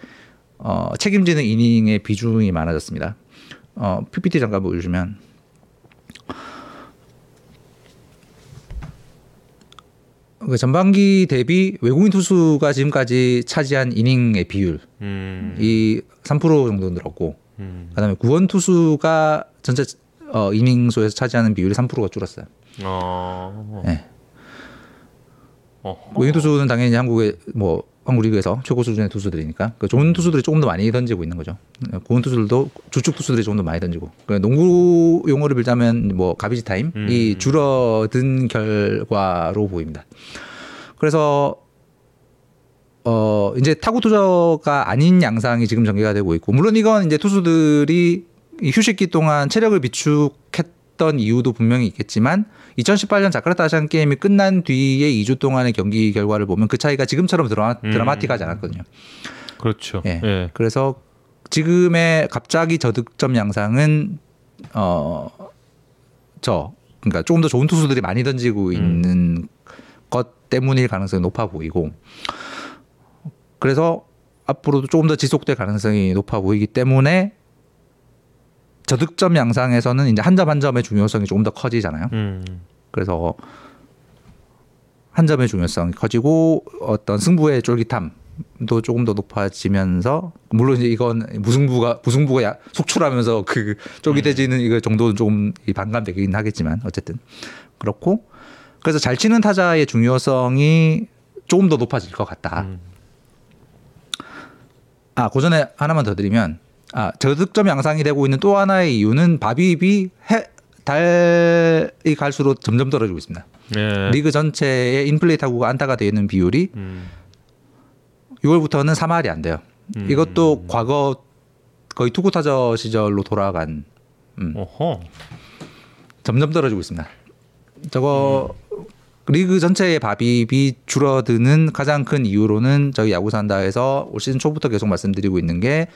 어, 책임지는 이닝의 비중이 많아졌습니다. 어, PPT 잠깐 보여주시면 그 전반기 대비 외국인 투수가 지금까지 차지한 이닝의 비율 음. 이3% 정도 늘었고 음. 그다음에 구원 투수가 전체 어, 이닝 수에서 차지하는 비율이 3%가 줄었어요. 어. 네. 어. 외국인 투수는 당연히 한국의 뭐 한국 리그에서 최고 수준의 투수들이니까 그 좋은 투수들이 조금 더 많이 던지고 있는 거죠. 고운 투수들도 주축 투수들이 조금 더 많이 던지고. 그 농구 용어를 빌자면 뭐 가비지 타임이 음. 줄어든 결과로 보입니다. 그래서 어 이제 타구 투저가 아닌 양상이 지금 전개가 되고 있고 물론 이건 이제 투수들이 이 휴식기 동안 체력을 비축했던 이유도 분명히 있겠지만 2018년 자카르타 아시안 게임이 끝난 뒤에 2주 동안의 경기 결과를 보면 그 차이가 지금처럼 드라마, 음. 드라마틱하지 않았거든요. 그렇죠. 예. 예. 그래서 지금의 갑자기 저득점 양상은 어 저 그러니까 조금 더 좋은 투수들이 많이 던지고 있는 것 때문일 가능성이 높아 보이고 그래서 앞으로도 조금 더 지속될 가능성이 높아 보이기 때문에 저득점 양상에서는 이제 한 점 한 점의 중요성이 조금 더 커지잖아요. 음. 그래서 한 점의 중요성이 커지고 어떤 승부의 쫄깃함도 조금 더 높아지면서 물론 이제 이건 무승부가 무승부가 야- 속출하면서 그 쫄깃해지는 이거 정도는 조금 이 반감되긴 하겠지만 어쨌든 그렇고 그래서 잘 치는 타자의 중요성이 조금 더 높아질 것 같다. 음. 아, 그 전에 하나만 더 드리면, 아, 저득점 양상이 되고 있는 또 하나의 이유는 바비입이 해, 달이 갈수록 점점 떨어지고 있습니다. 예. 리그 전체의 인플레이 타구가 안타가 되어 있는 비율이 음. 6월부터는 3할이 안 돼요. 음. 이것도 과거 거의 투구 타저 시절로 돌아간 음. 점점 떨어지고 있습니다. 저거 리그 전체의 바비입이 줄어드는 가장 큰 이유로는 저희 야구 산다에서 올 시즌 초부터 계속 말씀드리고 있는 게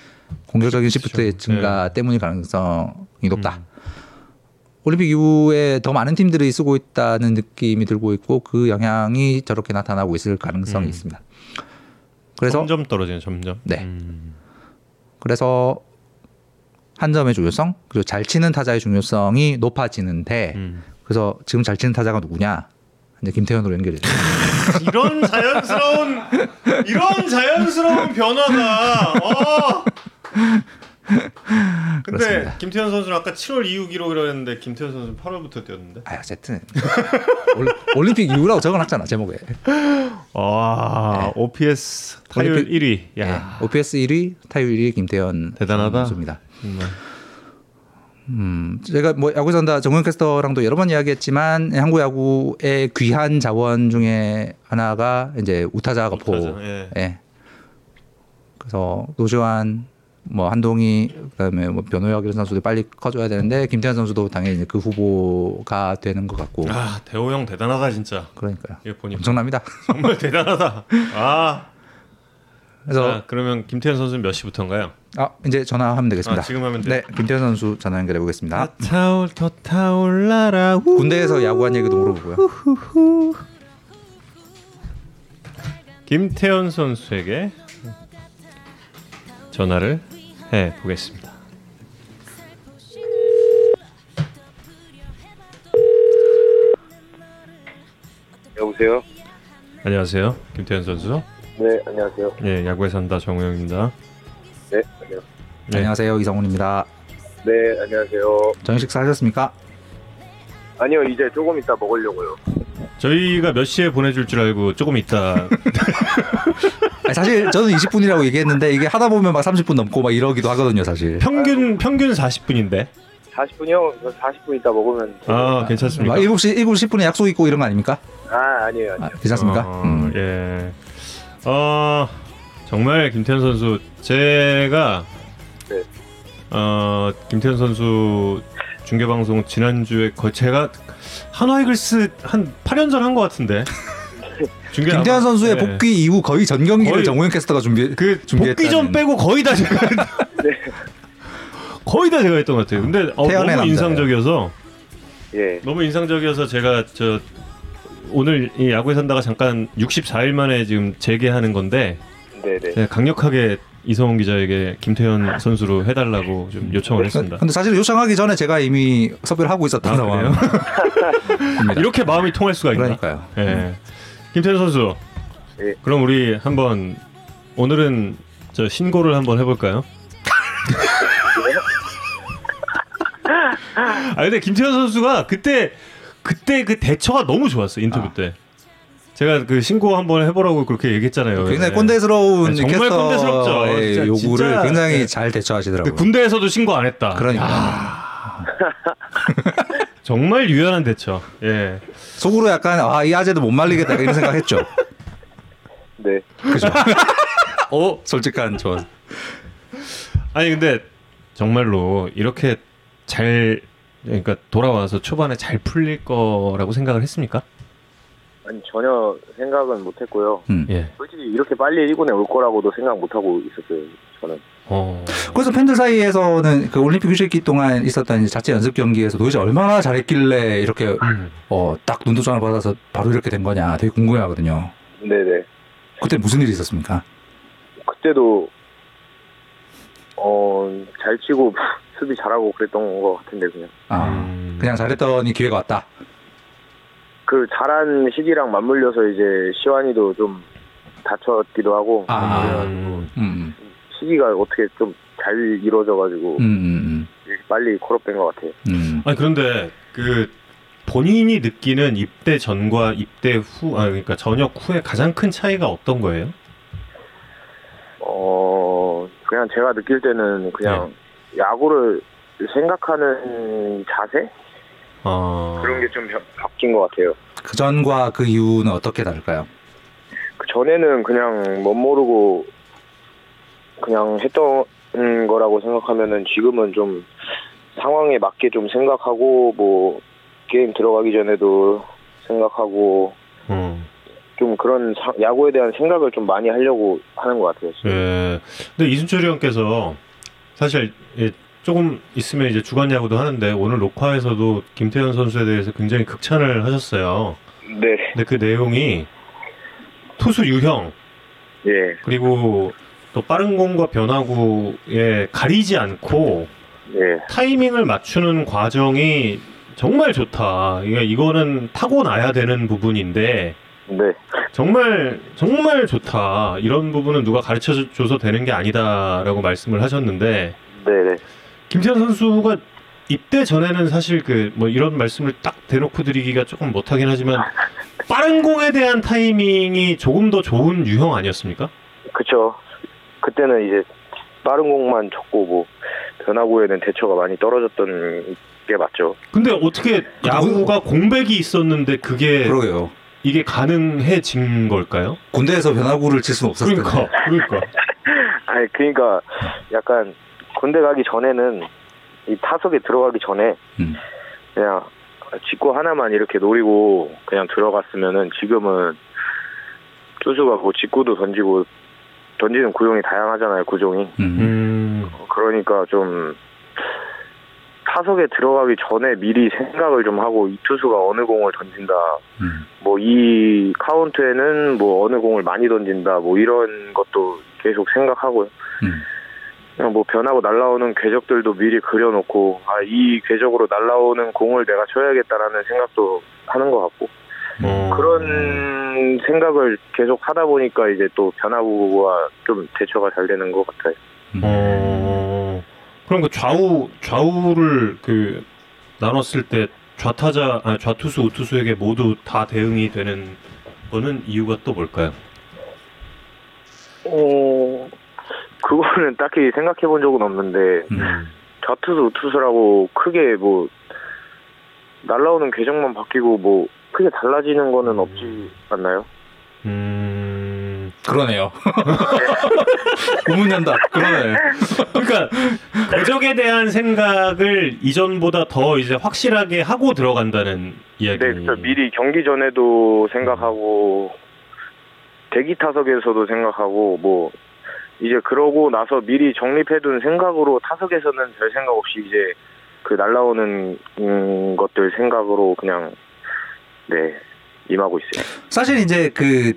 공격적인 시프트의 증가 때문일 가능성이 높다. 올림픽 이후에 더 많은 팀들이 쓰고 있다는 느낌이 들고 있고 그 영향이 저렇게 나타나고 있을 가능성이 음. 있습니다. 그래서 점점 떨어지네 점점. 네. 음. 그래서 한 점의 중요성 그리고 잘 치는 타자의 중요성이 높아지는데 음. 그래서 지금 잘 치는 타자가 누구냐? 이제 김태현으로 연결이 돼요. 이런 자연스러운 이런 자연스러운 변화가. 어. 근데 그렇습니다. 김태현 선수는 아까 7월 이후 기록이라고 했는데 김태현 선수는 8월부터 뛰었는데. 아, 어쨌든 올- 올림픽 이후라고 적어놨잖아 제목에. 와, OPS 타율 올림픽- 1위. 야. 네. OPS 1위, 타율 1위 김태현 대단하다. 선수입니다. 정말. 음, 제가 뭐 야구 산다 정현 캐스터랑도 여러 번 이야기했지만 한국 야구의 귀한 자원 중에 하나가 이제 우타자 거포. 우타자, 예. 예. 그래서 노조환 뭐 한동희 그다음에 뭐 변호혁 이런 선수들 빨리 커줘야 되는데 김태현 선수도 당연히 이제 그 후보가 되는 것 같고 아 대호 형 대단하다 진짜. 그러니까요. 이거 보니까 엄청납니다. 정말 대단하다. 아. 그래서 자, 그러면 김태현 선수는 몇 시부터인가요? 아 이제 전화하면 되겠습니다. 아, 지금 하면 돼요? 네, 김태현 선수 전화 연결해 보겠습니다. 타올 더 타올라라. 군대에서 야구한 얘기도 물어보고요. 김태현 선수에게 전화를 해 보겠습니다. 여보세요? 안녕하세요, 김태현 선수. 네, 안녕하세요. 예, 야구에 산다 정우영입니다. 네, 안녕. 네. 안녕하세요 이성훈입니다. 네, 안녕하세요. 저녁 식사 하셨습니까? 아니요, 이제 조금 이따 먹으려고요. 저희가 몇 시에 보내줄 줄 알고 조금 있다. 아니, 사실 저는 20분이라고 얘기했는데 이게 하다 보면 막 30분 넘고 막 이러기도 하거든요, 사실. 평균 평균 40분인데. 40분이요? 40분 이따 먹으면. 아, 막 괜찮습니까? 7시 7시 10분에 약속 있고 이런 거 아닙니까? 아, 아니에요, 아, 아니에요. 괜찮습니까? 어, 음. 예. 어, 정말 김태현 선수 제가 네. 어, 김태현 선수 중계 방송 지난주에 거의 제가 한화이글스 한 8년 전 한 것 같은데. 중계 김태현 아마- 선수의 네. 복귀 이후 거의 전 경기를 거의- 정우영 캐스터가 준비 그 준비했다는- 복귀 전 빼고 거의 다 제가 거의 다 제가 했던 것 같아요. 근데 어, 너무 남자예요. 인상적이어서 예. 너무 인상적이어서 제가 저 오늘 이 야구에 산다가 잠깐 64일 만에 지금 재개하는 건데 네네. 제가 강력하게 이성훈 기자에게 김태현 선수로 해달라고 좀 요청을 했습니다. 근데 사실 요청하기 전에 제가 이미 섭외를 하고 있었던 아? 상황입니다. 이렇게 마음이 통할 수가 있나? 그러니까요. 예. 김태현 선수. 예. 그럼 우리 한번 오늘은 저 신고를 한번 해볼까요? 아 근데 김태현 선수가 그때 그때 그 대처가 너무 좋았어 인터뷰 아. 때. 제가 그 신고 한번 해보라고 그렇게 얘기했잖아요. 굉장히 예. 꼰대스러운 네, 정말 꼰대스럽죠. 진짜, 요구를 진짜. 굉장히 네. 잘 대처하시더라고요. 근데 군대에서도 신고 안 했다. 그러니까 정말 유연한 대처. 예. 속으로 약간 아 이 아재도 못 말리겠다 이런 생각했죠. 네. 그죠? 어? 솔직한 저 아니 근데 정말로 이렇게 잘 그러니까 돌아와서 초반에 잘 풀릴 거라고 생각을 했습니까? 아니, 전혀 생각은 못 했고요. 음. 예. 솔직히 이렇게 빨리 1군에 올 거라고도 생각 못 하고 있었어요, 저는. 어. 그래서 팬들 사이에서는 그 올림픽 휴식기 동안 있었던 이제 자체 연습 경기에서 도대체 얼마나 잘했길래 이렇게 음. 어, 딱 눈도장을 받아서 바로 이렇게 된 거냐 되게 궁금해하거든요. 네네. 그때 무슨 일이 있었습니까? 그때도, 어, 잘 치고 수비 잘하고 그랬던 것 같은데, 그냥. 아 음. 그냥 잘했더니 기회가 왔다. 그 잘한 시기랑 맞물려서 이제 시완이도 좀 다쳤기도 하고. 아. 그래가지고 음, 시기가 어떻게 좀 잘 이루어져가지고 음, 음, 빨리 콜업된 것 같아요. 음, 음. 아니 그런데 그 본인이 느끼는 입대 전과 입대 후, 아 그러니까 전역 후에 가장 큰 차이가 어떤 거예요? 어 그냥 제가 느낄 때는 그냥 야구를 생각하는 자세 어. 그런 게 좀 바뀐 것 같아요. 그 전과 그 이후는 어떻게 다를까요? 그 전에는 그냥 못 모르고 그냥 했던 거라고 생각하면은 지금은 좀 상황에 맞게 좀 생각하고 뭐 게임 들어가기 전에도 생각하고 음. 좀 그런 사- 야구에 대한 생각을 좀 많이 하려고 하는 것 같아요. 지금. 예. 근데 이순철이 형께서 사실 예, 조금 있으면 이제 주간 야구도 하는데 오늘 녹화에서도 김태현 선수에 대해서 굉장히 극찬을 하셨어요. 네, 근데 그 내용이 투수 유형 예, 그리고 또 빠른 공과 변화구에 가리지 않고 예, 타이밍을 맞추는 과정이 정말 좋다. 이게 이거는 타고 나야 되는 부분인데 네, 정말 정말 좋다. 이런 부분은 누가 가르쳐 줘서 되는 게 아니다라고 말씀을 하셨는데 네, 네. 김태현 선수가 입대 전에는 사실 그 뭐 이런 말씀을 딱 대놓고 드리기가 조금 못하긴 하지만 빠른 공에 대한 타이밍이 조금 더 좋은 유형 아니었습니까? 그쵸. 그때는 이제 빠른 공만 쳤고 뭐 변화구에는 대처가 많이 떨어졌던 게 맞죠. 근데 어떻게 야구가 공백이 있었는데 그게 그러게요. 이게 가능해진 걸까요? 군대에서 변화구를 칠 수는 없었을. 그러니까 그러니까 아니 그러니까 약간 군대 가기 전에는 이 타석에 들어가기 전에 음. 그냥 직구 하나만 이렇게 노리고 그냥 들어갔으면은 지금은 투수가 뭐 직구도 던지고 던지는 구종이 다양하잖아요 구종이 음. 음. 그러니까 좀 타석에 들어가기 전에 미리 생각을 좀 하고 이 투수가 어느 공을 던진다 음. 뭐이 카운트에는 뭐 어느 공을 많이 던진다 뭐 이런 것도 계속 생각하고요 음. 그냥 뭐 변하고 날라오는 궤적들도 미리 그려놓고 아 이 궤적으로 날라오는 공을 내가 쳐야겠다라는 생각도 하는 것 같고 어. 그런 생각을 계속 하다 보니까 이제 또 변화구가 좀 대처가 잘 되는 것 같아요. 어. 그럼 그 좌우 좌우를 그 나눴을 때 좌타자 아 좌투수 우투수에게 모두 다 대응이 되는 거는 이유가 또 뭘까요? 어 그거는 딱히 생각해 본 적은 없는데 음. 좌투수 우투수라고 크게 뭐 날라오는 궤적만 바뀌고 뭐 크게 달라지는 거는 없지 않나요? 음. 그러네요. 고문난다. 그러네. 그러니까 궤적에 대한 생각을 이전보다 더 이제 확실하게 하고 들어간다는 이야기. 네, 그래서 미리 경기 전에도 생각하고 대기 타석에서도 생각하고 뭐 이제 그러고 나서 미리 정립해둔 생각으로 타석에서는 별 생각 없이 이제 그 날라오는 음, 것들 생각으로 그냥 네 임하고 있어요. 사실 이제 그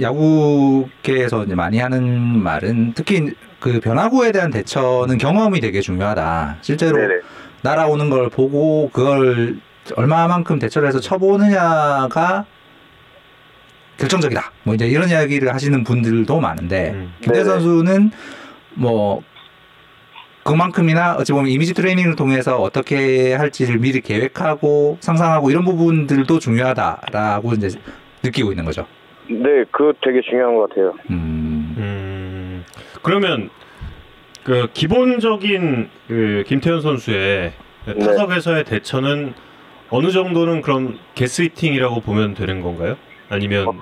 야구계에서 이제 많이 하는 말은 특히 그 변화구에 대한 대처는 경험이 되게 중요하다. 실제로 네네. 날아오는 걸 보고 그걸 얼마만큼 대처를 해서 쳐보느냐가 결정적이다. 뭐 이제 이런 이야기를 하시는 분들도 많은데 음. 김태 네네. 선수는 뭐 그만큼이나 어찌 보면 이미지 트레이닝을 통해서 어떻게 할지를 미리 계획하고 상상하고 이런 부분들도 중요하다라고 이제 느끼고 있는 거죠. 네, 그거 되게 중요한 것 같아요. 음. 음. 그러면 그 기본적인 그 김태현 선수의 네. 타석에서의 대처는 어느 정도는 그럼 게스히팅이라고 보면 되는 건가요? 아니면 어.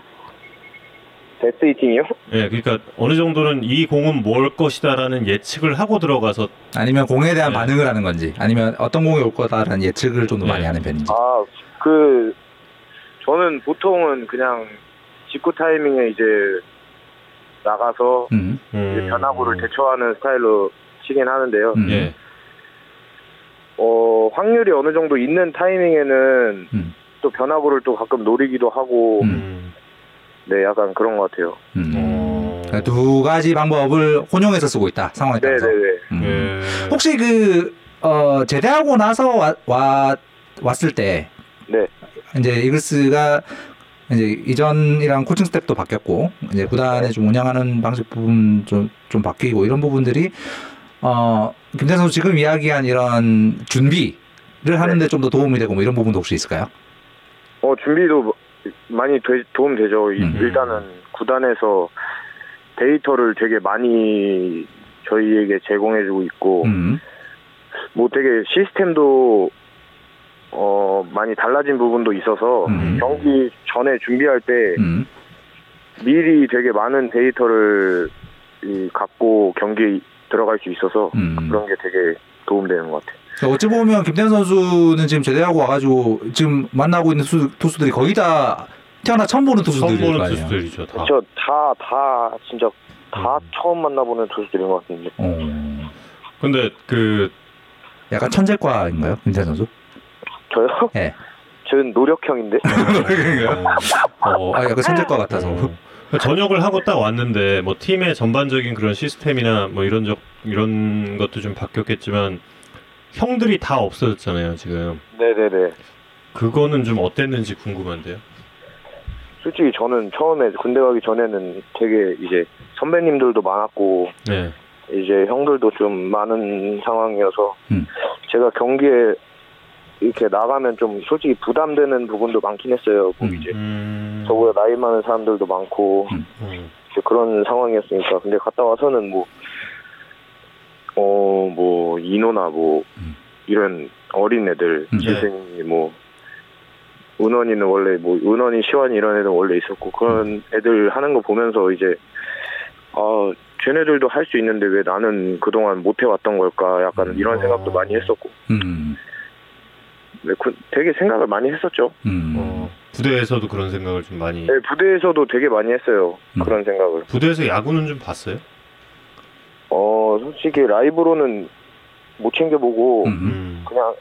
데스히팅이요? 예, 그러니까 어느 정도는 이 공은 뭘 것이다라는 예측을 하고 들어가서 아니면 공에 대한 네. 반응을 하는 건지 아니면 어떤 공이 올 거다라는 예측을 좀더 많이 네. 하는 편인지. 아, 그 저는 보통은 그냥 직구 타이밍에 이제 나가서 음. 이제 음, 변화구를 대처하는 스타일로 치긴 하는데요. 음. 예. 어, 확률이 어느 정도 있는 타이밍에는 음. 또 변화구를 또 가끔 노리기도 하고. 네, 약간 그런 것 같아요. 음. 어. 그러니까 두 가지 방법을 혼용해서 쓰고 있다 상황에 따라서. 네네네. 음. 예. 혹시 그 어, 제대하고 나서 와, 와 왔을 때 네. 이제 이글스가 이제 이전이랑 코칭 스텝도 바뀌었고 이제 구단에 좀 운영하는 방식 부분 좀, 좀 바뀌고 이런 부분들이 어 김태 선수 지금 이야기한 이런 준비를 하는데 좀더 도움이 되고 뭐 이런 부분도 혹시 있을까요? 어, 준비도 많이 되- 도움 되죠. 이- 음. 일단은 구단에서 데이터를 되게 많이 저희에게 제공해주고 있고, 음. 뭐 되게 시스템도 어 많이 달라진 부분도 있어서 음. 경기 전에 준비할 때 음. 미리 되게 많은 데이터를 이, 갖고 경기에 들어갈 수 있어서 음. 그런 게 되게 도움되는 것 같아요. 그러니까 어찌 보면 김태현 선수는 지금 제대하고 와가지고 지금 만나고 있는 투수, 투수들이 거의 다 태어나 처음 보는. 투수들이죠. 다. 저다다 진짜 다 음. 처음 만나보는 투수들인 것 같은데 어. 근데 그 약간 천재과인가요, 김태현 선수? 저요? 예. 저는 노력형인데 어, 아, 약간 천재과 같아서. 어, 전역을 하고 딱 왔는데 뭐 팀의 전반적인 그런 시스템이나 뭐 이런 적 이런 것도 좀 바뀌었겠지만 형들이 다 없어졌잖아요 지금 네네네. 그거는 좀 어땠는지 궁금한데요. 솔직히 저는 처음에 군대 가기 전에는 되게 이제 선배님들도 많았고 네. 이제 형들도 좀 많은 상황이어서 음. 제가 경기에 이렇게 나가면 좀 솔직히 부담되는 부분도 많긴 했어요. 뭐 음. 이제 음. 저보다 나이 많은 사람들도 많고 음. 음. 그런 상황이었으니까 근데 갔다 와서는 뭐 어, 뭐, 인호나 뭐, 음. 이런 어린 애들, 음. 재생이 뭐, 은원이는 원래 뭐, 은원이, 시완이 이런 애들 원래 있었고, 그런 애들 하는 거 보면서 이제, 아, 쟤네들도 할 수 있는데 왜 나는 그동안 못 해왔던 걸까 약간 이런 어. 생각도 많이 했었고 음. 네, 그- 되게 생각을 많이 했었죠. 음. 어, 부대에서도 그런 생각을 좀 많이. 네, 부대에서도 되게 많이 했어요. 음. 그런 생각을. 부대에서 야구는 좀 봤어요? 어 솔직히 라이브로는 못 챙겨보고 음. 음. 그냥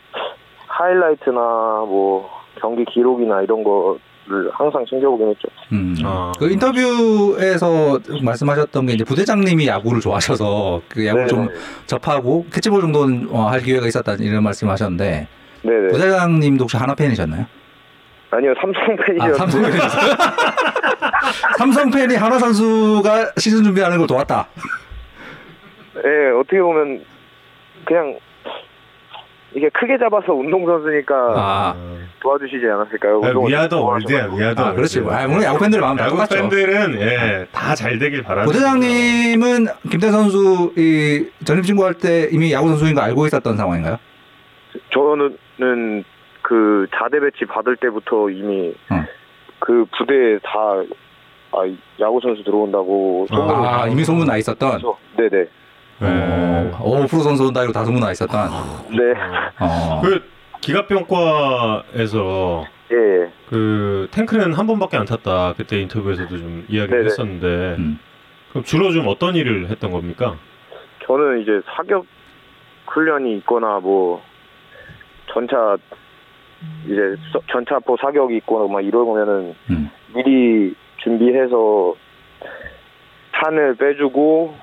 하이라이트나 뭐 경기 기록이나 이런 거를 항상 챙겨보긴 했죠. 음. 아. 그 인터뷰에서 말씀하셨던 게 이제 부대장님이 야구를 좋아하셔서 그 야구를 네, 좀 네. 접하고 캐치볼 정도는 어, 할 기회가 있었다 이런 말씀하셨는데 네네. 부대장님도 혹시 하나 팬이셨나요? 아니요 삼성 아, 팬이었는데. 삼성 팬이 하나 선수가 시즌 준비하는 걸 도왔다. 네 어떻게 보면 그냥 이게 크게 잡아서 운동 선수니까 아, 도와주시지 않았을까요? 아, 운동을 위아더 좋아하셔가지고. 월드야, 위아더 아 그렇지. 아, 물론 야구 팬들 마음 다 야구 똑같죠. 팬들은 예, 다 잘 되길 바라는. 부대장님은 김태 선수 이 전입 신고할 때 이미 야구 선수인 거 알고 있었던 상황인가요? 저는 그 자대 배치 받을 때부터 이미 어. 그 부대에 다 아, 야구 선수 들어온다고 소문을 아, 이미 소문 나 있었던. 네네 네. 어, 어, 프로 선수 온다 이러고 다 소문 나 있었던. 네 어. 그 기갑병과에서 예, 예. 그 탱크는 한 번밖에 안 탔다. 그때 인터뷰에서도 좀 이야기를 네네. 했었는데 음. 그럼 주로 좀 어떤 일을 했던 겁니까? 저는 이제 사격 훈련이 있거나 뭐 전차 이제 서- 전차포 사격이 있거나 막 이러면은 음. 미리 준비해서 탄을 빼주고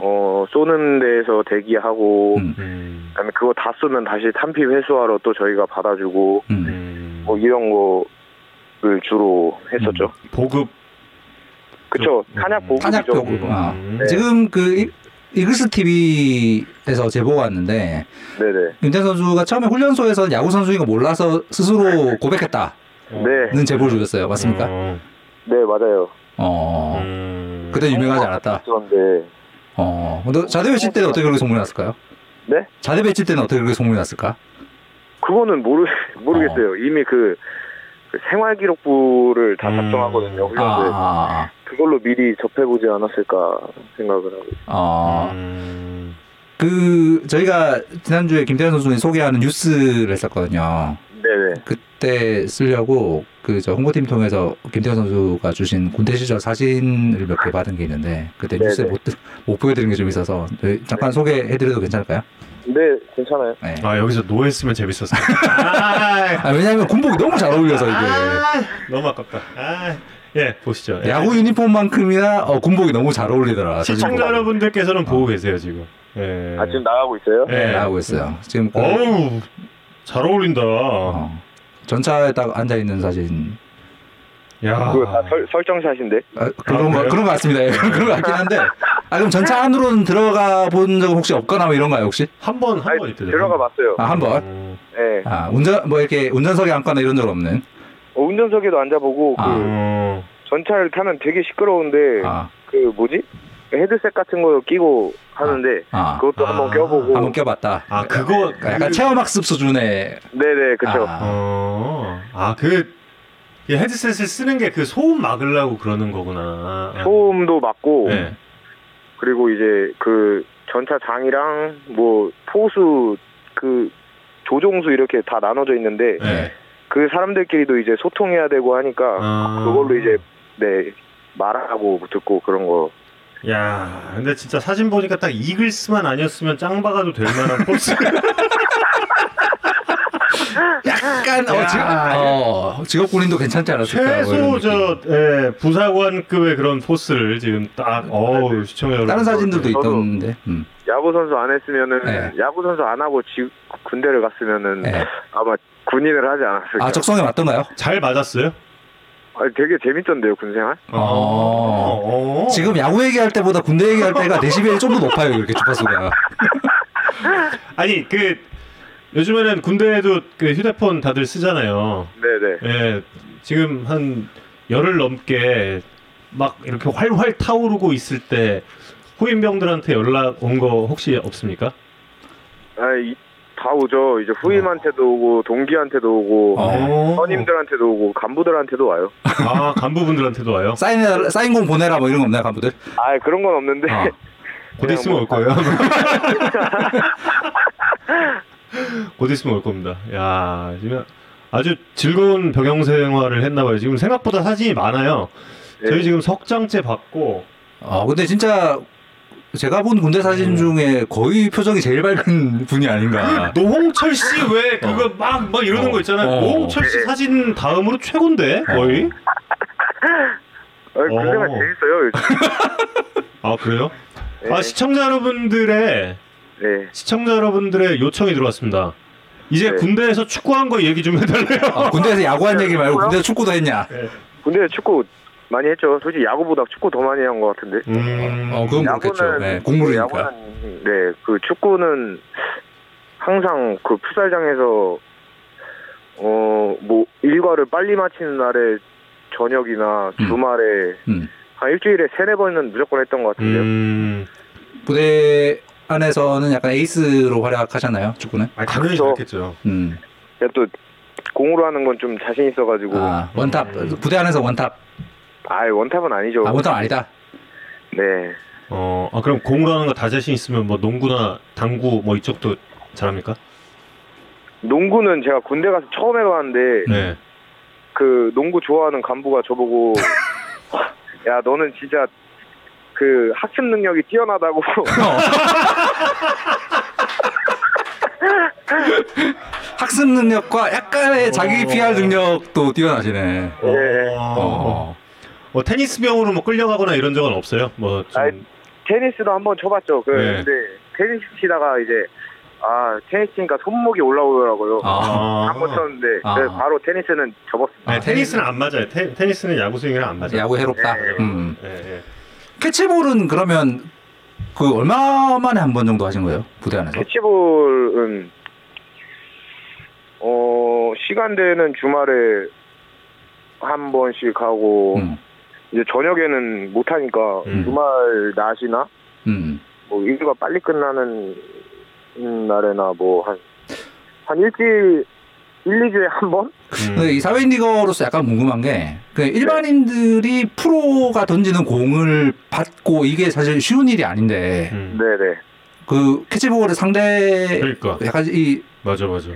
어 쏘는 데에서 대기하고 음. 음. 그다음에 그거 다 쏘면 다시 탄피 회수하러 또 저희가 받아주고 음. 음. 뭐 이런 거를 주로 했었죠. 보급 그쵸 음. 탄약 보급이죠. 탄약 보급. 아. 음. 네. 지금 그 이- 이글스 TV에서 제보가 왔는데 네네. 윤태 선수가 처음에 훈련소에서 야구 선수인 거 몰라서 스스로 고백했다는 네, 제보를 주셨어요. 맞습니까? 어. 네 맞아요. 어. 음. 그때 유명하지 않았다. 그런데 어. 근데 자대 배치 때는 어떻게 그렇게 소문이 났을까요? 네? 자대 배치 때는 어떻게 그렇게 소문이 났을까? 그거는 모르 모르겠어요. 이미 그, 그 생활기록부를 다 음. 작성하거든요. 아, 훈련소에 아, 그걸로 미리 접해보지 않았을까 생각을 하고. 있어요. 아. 어. 음. 그 저희가 지난주에 김태현 선수님 소개하는 뉴스를 했었거든요. 네네. 그때 쓰려고 그 저 홍보팀 통해서 김태현 선수가 주신 군대 시절 사진을 몇 개 받은 게 있는데 그때 네네. 뉴스에 못, 못 보여드린 게 좀 있어서 잠깐 소개해드려도 괜찮을까요? 네 괜찮아요. 네. 아 여기서 노했으면 재밌었을 텐데. 아, 아, 왜냐하면 군복이 너무 잘 어울려서 이게 아, 너무 아깝다. 아, 예 보시죠. 예. 야구 유니폼만큼이나 어, 군복이 너무 잘 어울리더라. 시청자. 여러분들께서는 보고 계세요 지금. 예. 아 지금 나가고 있어요? 예. 네, 나오고 있어요. 지금 그, 어우 잘 어울린다. 어, 전차에 딱 앉아 있는 사진. 야. 그거 다 설, 설정샷인데. 아, 그런 거? 그런 거 같습니다. 예, 그런 거 같긴 한데. 아 그럼 전차 안으로는 들어가 본 적은 혹시 없거나 뭐 이런 가요 혹시? 한 번 한 아니, 번 있대. 들어가 봤어요. 아 한 번. 음. 네. 아 운전 뭐 이렇게 운전석에 앉거나 이런 적 없는. 어, 운전석에도 앉아보고 아. 그 어. 전차를 타면 되게 시끄러운데 아, 그 뭐지? 헤드셋 같은 거 끼고 하는데 아, 그것도 아. 한번 껴보고. 한번 껴봤다. 아 그거 약간 체험학습 수준의. 네네 그쵸. 아, 어. 아그 헤드셋을 쓰는 게 그 소음 막으려고 그러는 거구나. 어. 소음도 맞고 네. 그리고 이제 그 전차 장이랑 뭐 포수 그 조종수 이렇게 다 나눠져 있는데 네. 그 사람들끼리도 이제 소통해야 되고 하니까 아. 그걸로 이제 네 말하고 듣고 그런 거 야, 근데 진짜 사진 보니까 딱 이글스만 아니었으면 짱 박아도 될 만한 포스. 약간 어, 야. 직, 어, 직업 군인도 괜찮지 않았을까? 최소. 저 예, 부사관급의 그런 포스를 지금 딱 어우 시청자 여러분. 다른 사진들도 있던데. 음. 야구 선수 안 했으면은 네. 야구 선수 안 하고 지, 군대를 갔으면은 네. 아마 군인을 하지 않았을까. 아 적성에 맞던가요? 잘 맞았어요? 아니, 되게 재밌던데요 군생활. 어. 어. 지금 야구 얘기할 때보다 군대 얘기할 때가 데시벨이 좀 더 높아요. 이렇게 주파수가. 아니 그 요즘에는 군대에도 그 휴대폰 다들 쓰잖아요. 네네. 예, 지금 한 열흘 넘게 막 이렇게 활활 타오르고 있을 때 후임병들한테 연락 온 거 혹시 없습니까? 아니, 이- 다 오죠. 이제 후임한테도 오고 동기한테도 오고 어. 선임들한테도 오고 간부들한테도 와요. 아 간부분들한테도 와요. 사인 사인공 보내라 뭐 이런 거 없나요, 간부들? 아 그런 건 없는데 어. 곧 있으면 뭐 올 거예요. 곧 있으면 올 겁니다. 야, 지금 아주 즐거운 병영 생활을 했나 봐요. 지금 생각보다 사진이 많아요. 네. 저희 지금 석 장째 받고 아 근데 진짜 제가 본 군대 사진 중에 거의 표정이 제일 밝은 분이 아닌가. 노홍철 씨 왜 그거 막막 이러는 어. 거 있잖아요. 어. 노홍철 씨 사진 다음으로 최고인데 거의. 아, 어. 재밌어요. 요즘. 아 그래요? 네. 아 시청자 여러분들의 네. 시청자 여러분들의 요청이 들어왔습니다. 이제 네. 군대에서 축구한 거 얘기 좀 해달래요. 아, 군대에서 야구한 얘기 말고 군대에서 축구도 했냐? 군대 축구 많이 했죠. 솔직히 야구보다 축구 더 많이 한 것 같은데. 음, 어, 그건 그렇겠죠. 네, 국물이니까. 야구는 네, 그 축구는 항상 그 풋살장에서 어 뭐 일과를 빨리 마치는 날에 저녁이나 음. 주말에 음. 한 일주일에 세네 번은 무조건 했던 것 같은데요. 음, 부대 안에서는 약간 에이스로 활약하잖아요. 축구는. 아, 당연히 그렇죠. 그렇겠죠. 음. 제가 또 공으로 하는 건 좀 자신 있어가지고 아 원탑 부대 안에서 원탑. 아 원탑은 아니죠. 아 원탑 아니다. 네. 어, 아, 그럼 공으로 하는 거 다 자신 있으면 뭐 농구나 당구 뭐 이쪽도 잘합니까? 농구는 제가 군대 가서 처음 해봤는데 네. 그 농구 좋아하는 간부가 저보고 야 너는 진짜 그 학습 능력이 뛰어나다고 학습 능력과 약간의 자기 어. PR 능력도 뛰어나시네. 네. 어, 뭐 테니스 병으로 뭐 끌려가거나 이런 적은 없어요? 뭐 좀. 아이, 테니스도 한번 쳐봤죠. 그 네. 근데 테니스 치다가 이제 아 테니스 치니까 손목이 올라오더라고요. 아. 한번 쳤는데 아. 바로 테니스는 접었습니다. 네, 테니스는 안 맞아요. 테, 테니스는 야구 스윙이랑 안 맞아요. 야구 해롭다. 네. 음. 예, 예. 캐치볼은 그러면 그 얼마 만에 한 번 정도 하신 거예요? 부대 안에서? 캐치볼은 어 시간대는 주말에 한 번씩 하고 음. 이제 저녁에는 못 하니까 음. 주말 낮이나 음. 뭐 일과 빨리 끝나는 음, 날에나 뭐 한 한 일주일 1, 2주에 한 번? 음. 근데 이 사회인 리거로서 약간 궁금한 게, 그 일반인들이 프로가 던지는 공을 받고 이게 사실 쉬운 일이 아닌데, 음. 네네. 그 캐치볼의 상대, 그러니까 약간 이 맞아 맞아.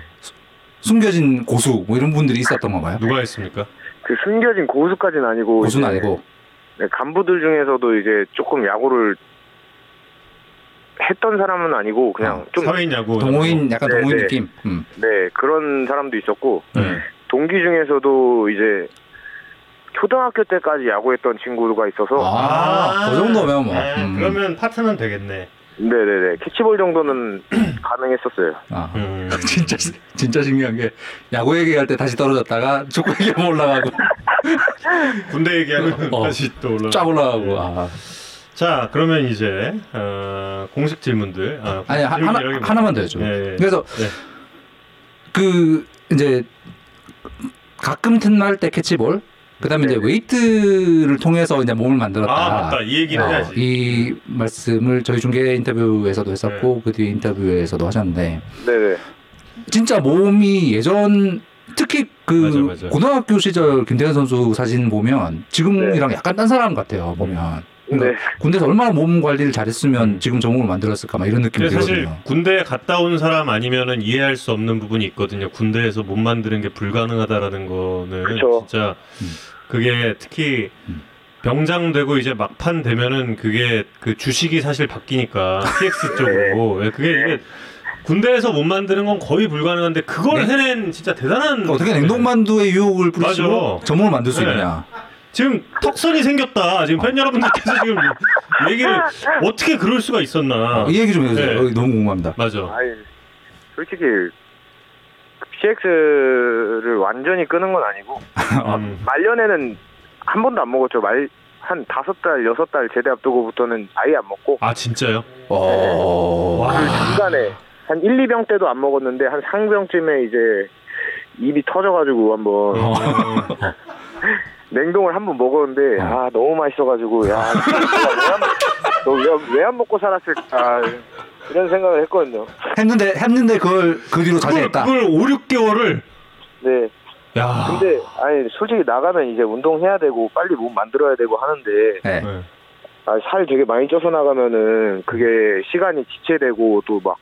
숨겨진 고수, 뭐 이런 분들이 있었던 건가요? 누가 했습니까? 그 숨겨진 고수까지는 아니고 고수는 아니고. 네, 간부들 중에서도 이제 조금 야구를 했던 사람은 아니고 그냥 어, 좀 사회인 야구 동호인, 약간 네, 동호인 네. 느낌. 음. 네, 그런 사람도 있었고 네. 동기 중에서도 이제 초등학교 때까지 야구했던 친구가 있어서 아, 그 정도면 뭐. 아, 음. 그러면 파트는 되겠네. 네네네 캐치볼 정도는 가능했었어요. 아. 음. 진짜 진짜 신기한 게 야구 얘기할 때 다시 떨어졌다가 축구 얘기하면 올라가고 군대 얘기하면 어. 다시 또 올라. 쫙 올라가고 아. 자 그러면 이제 어, 공식 질문들. 아, 아니 하, 하나 하나만 더 해줘. 예, 예. 그래서 네. 그 이제 가끔 틈날 때 캐치볼 그다음에 이제 네. 웨이트를 통해서 이제 몸을 만들었다. 아 맞다 이 얘기는 어, 해야지. 이 말씀을 저희 중계 인터뷰에서도 했었고 네. 그 뒤에 인터뷰에서도 하셨는데 네네. 진짜 몸이 예전 특히 그 맞아, 맞아. 고등학교 시절 김태현 선수 사진 보면 지금이랑 네. 약간 딴 사람 같아요 보면 그러니까 네. 군대에서 얼마나 몸 관리를 잘했으면 음. 지금 저 몸을 만들었을까 막 이런 느낌이 근데 사실 들거든요. 군대에 갔다 온 사람 아니면은 이해할 수 없는 부분이 있거든요. 군대에서 몸 만드는 게 불가능하다라는 거는 그쵸. 진짜 음. 그게 특히 음. 병장 되고 이제 막판 되면은 그게 그 주식이 사실 바뀌니까 TX 쪽으로 예, 그게 이게 군대에서 못 만드는 건 거의 불가능한데 그걸 네. 해낸 진짜 대단한 어떻게 냉동만두에 유혹을 뿌리시고 맞아. 저 몸을 만들 수 네. 있느냐? 지금 턱선이 생겼다. 지금 팬 여러분들께서 지금 얘기를 어떻게 그럴 수가 있었나? 이 얘기 좀 해주세요. 네. 어, 너무 궁금합니다. 맞아. 아이 솔직히 PX를 완전히 끄는 건 아니고 음. 말년에는 한 번도 안 먹었죠. 말 한 다섯 달 여섯 달 제대 앞두고부터는 아예 안 먹고 아 진짜요? 어... 와. 그 중간에 한 1, 2병 때도 안 먹었는데 한 3병쯤에 이제 입이 터져가지고 한번 어. 냉동을 한 번 먹었는데 어. 아 너무 맛있어가지고 야 너왜 안 먹고 살았을까 이런 생각을 했거든요. 했는데 했는데 그걸 그 뒤로 자제했다. 그걸 5, 6개월을 네. 야. 근데 아니 솔직히 나가면 이제 운동해야 되고 빨리 몸 만들어야 되고 하는데 네. 네. 아, 살 되게 많이 쪄서 나가면은 그게 시간이 지체되고 또 막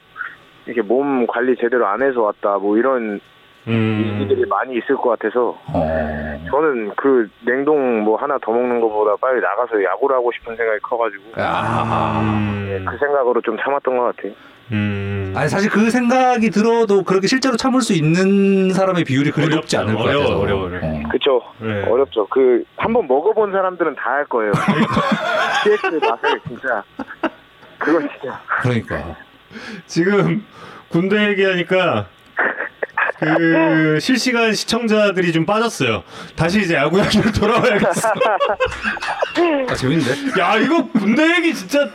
이렇게 몸 관리 제대로 안 해서 왔다 뭐 이런 음. 일들이 많이 있을 것 같아서 어. 저는 그 냉동 뭐 하나 더 먹는 것보다 빨리 나가서 야구를 하고 싶은 생각이 커가지고 아. 음. 그 생각으로 좀 참았던 것 같아요. 음. 아니 사실 그 생각이 들어도 그렇게 실제로 참을 수 있는 사람의 비율이 그리 높지 않을 것 어려워, 같아서. 어려워, 어려워. 어. 그쵸? 네. 어렵죠. 그 한번 먹어본 사람들은 다 할 거예요. CS 맛을 진짜 그건 진짜 그러니까. 지금 군대 얘기하니까 그 실시간 시청자들이 좀 빠졌어요. 다시 이제 야구 얘기로 돌아와야겠어. 아 재밌는데? 야 이거 군대 얘기 진짜